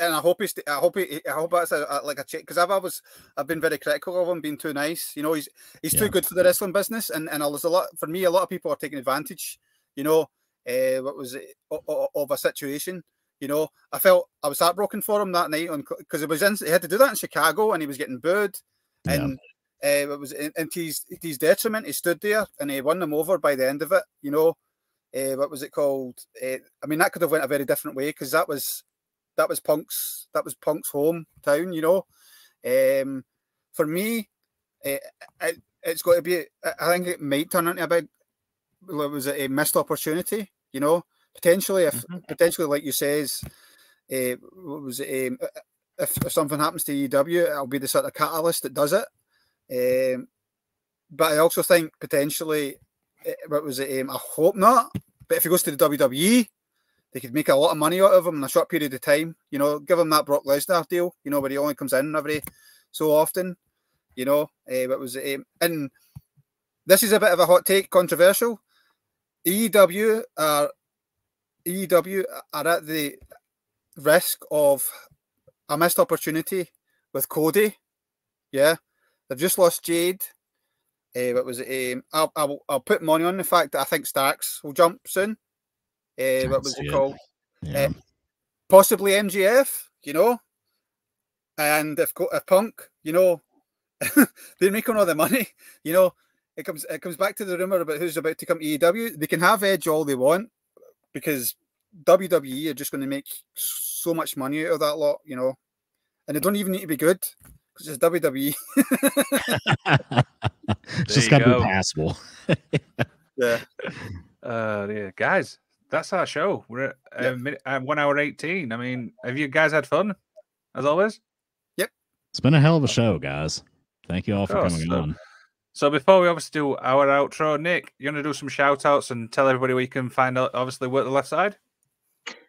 and I hope he's. I hope he. I hope that's a, a, like a check because I've always I've been very critical of him being too nice. You know, he's he's too good for the wrestling business, and and there's a lot for me. A lot of people are taking advantage. You know, uh, what was it o- o- of a situation. You know, I felt I was heartbroken for him that night because it was in, he had to do that in Chicago and he was getting booed, Yeah. and uh, it was in, his, his detriment. He stood there and he won them over by the end of it. You know, uh, what was it called? Uh, I mean, that could have went a very different way because that was that was Punk's that was Punk's hometown. You know, um, for me, it, it's got to be. I think it might turn into a big. Was it a missed opportunity? You know, potentially if potentially like you says, uh, what was it? Um, if, if something happens to EW, it'll be the sort of catalyst that does it. Um, but I also think potentially, eh, what was it? Um, I hope not. But if he goes to the WWE, they could make a lot of money out of him in a short period of time. You know, give him that Brock Lesnar deal. You know, where he only comes in every so often. You know, uh, what was it? Um, and this is a bit of a hot take, controversial. EW are EW are at the risk of a missed opportunity with Cody. Yeah, they've just lost Jade. Uh, what was it? Um, I'll, I'll I'll put money on the fact that I think Starks will jump soon. Uh, what was it called? Yeah. Possibly MJF. You know, and if if Punk, you know, they're making all the money. You know, it comes it comes back to the rumor about who's about to come to EW. They can have Edge all they want because WWE are just going to make so much money out of that lot. You know, and they don't even need to be good because it's WWE. it's just got to go. be passable. yeah. Uh, yeah, guys, that's our show. We're at Yeah. uh, minute, uh, one hour eighteen. I mean, have you guys had fun as always? Yep. It's been a hell of a show, guys. Thank you all for course, coming so- on. So before we obviously do our outro, Nick, you want to do some shout outs and tell everybody where you can find out obviously work the left side?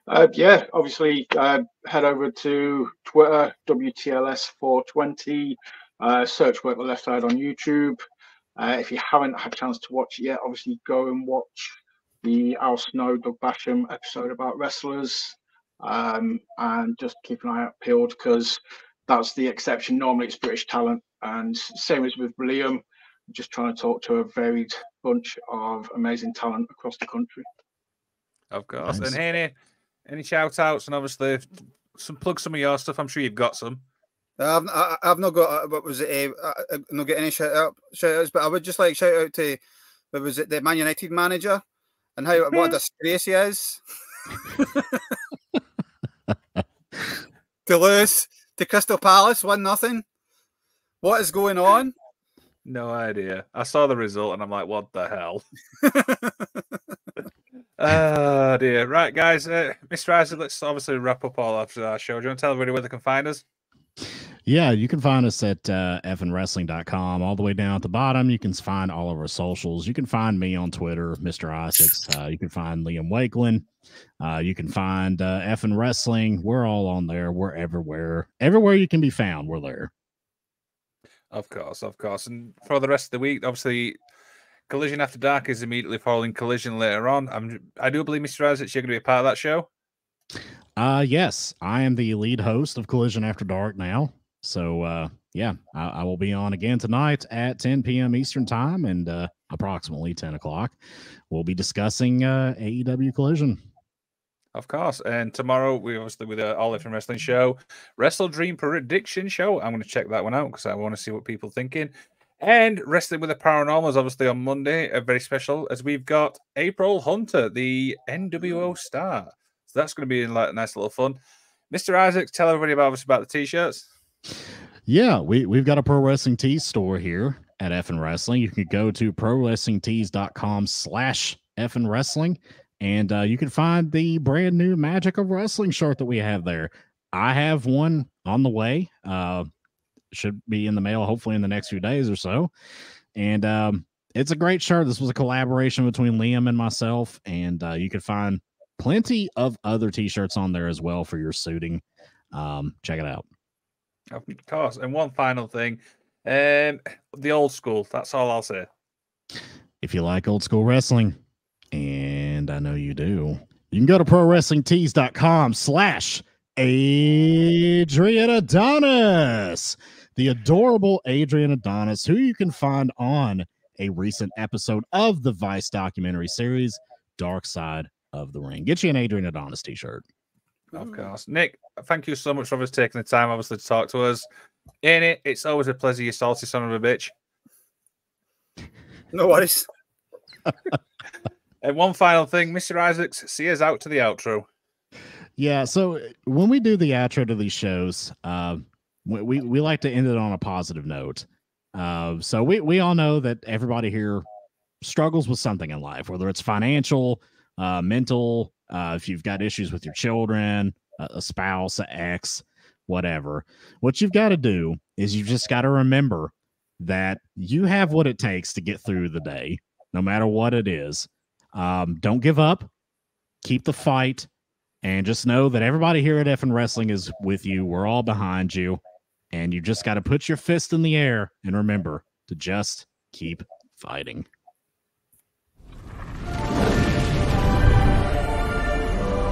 Uh, yeah, obviously, uh, head over to Twitter, WTLS420, uh, search Work the Left Side on YouTube. Uh, if you haven't had a chance to watch it yet, obviously go and watch the Al Snow, Doug Basham episode about wrestlers. Um, and just keep an eye out peeled because that's the exception. Normally it's British talent. And same as with Liam, just trying to talk to a varied bunch of amazing talent across the country. Of course. Nice. And Haney, any shout outs and obviously some plug some of your stuff. I'm sure you've got some. I've, I- I've not got uh, what was it? Uh, uh, not get any shout out shout outs, but I would just like shout out to what was it the Man United manager and how what a disgrace he is to lose to Crystal Palace one nothing. What is going on? No idea. I saw the result and I'm like, what the hell? Oh dear. Right, guys. Uh, Mr. Isaac, let's obviously wrap up all after our show. Do you want to tell everybody where they can find us? Yeah, you can find us at uh, fnwrestling.com all the way down at the bottom. You can find all of our socials. You can find me on Twitter, Mr. Isaacs. Uh, you can find Liam Wakeland. Uh, you can find uh, FN Wrestling. We're all on there. We're everywhere. Everywhere you can be found, we're there. Of course, of course. And for the rest of the week, obviously, Collision After Dark is immediately following Collision later on. I'm, I do believe, Mr. Isaac, you're going to be a part of that show. Uh, yes, I am the lead host of Collision After Dark now. So, uh, yeah, I, I will be on again tonight at 10 p.m. Eastern Time and uh, approximately 10 o'clock. We'll be discussing uh, AEW Collision. Of course. And tomorrow, we obviously with the All In Wrestling show, Wrestle Dream Prediction show. I'm going to check that one out because I want to see what people thinking. And Wrestling with the Paranormal is obviously on Monday, a very special, as we've got April Hunter, the NWO star. So that's going to be like a nice little fun. Mr. Isaacs, tell everybody about us about the t-shirts. Yeah, we, we've got a pro wrestling tees store here at FN Wrestling. You can go to prowrestlingtees.com slash FN Wrestling and uh, you can find the brand new Magic of Wrestling shirt that we have there. I have one on the way. Uh, should be in the mail hopefully in the next few days or so. And um, it's a great shirt. This was a collaboration between Liam and myself, and uh, you can find plenty of other t-shirts on there as well for your suiting. Um, check it out. Of course. And one final thing, um, the old school. That's all I'll say. If you like old school wrestling, and I know you do, you can go to prowrestlingtees.com slash Adrian Adonis, the adorable Adrian Adonis, who you can find on a recent episode of the Vice documentary series, Dark Side of the Ring. Get you an Adrian Adonis t shirt. Of course. Nick, thank you so much for taking the time, obviously, to talk to us. In it, it's always a pleasure, you salty son of a bitch. No worries. and one final thing, Mr. Isaacs, see us out to the outro. Yeah, so when we do the outro to these shows, uh, we, we, we like to end it on a positive note. Uh, so we, we all know that everybody here struggles with something in life, whether it's financial, uh, mental, uh, if you've got issues with your children, a, a spouse, an ex, whatever. What you've got to do is you've just got to remember that you have what it takes to get through the day, no matter what it is. Um, don't give up. Keep the fight. And just know that everybody here at FN Wrestling is with you. We're all behind you. And you just got to put your fist in the air and remember to just keep fighting.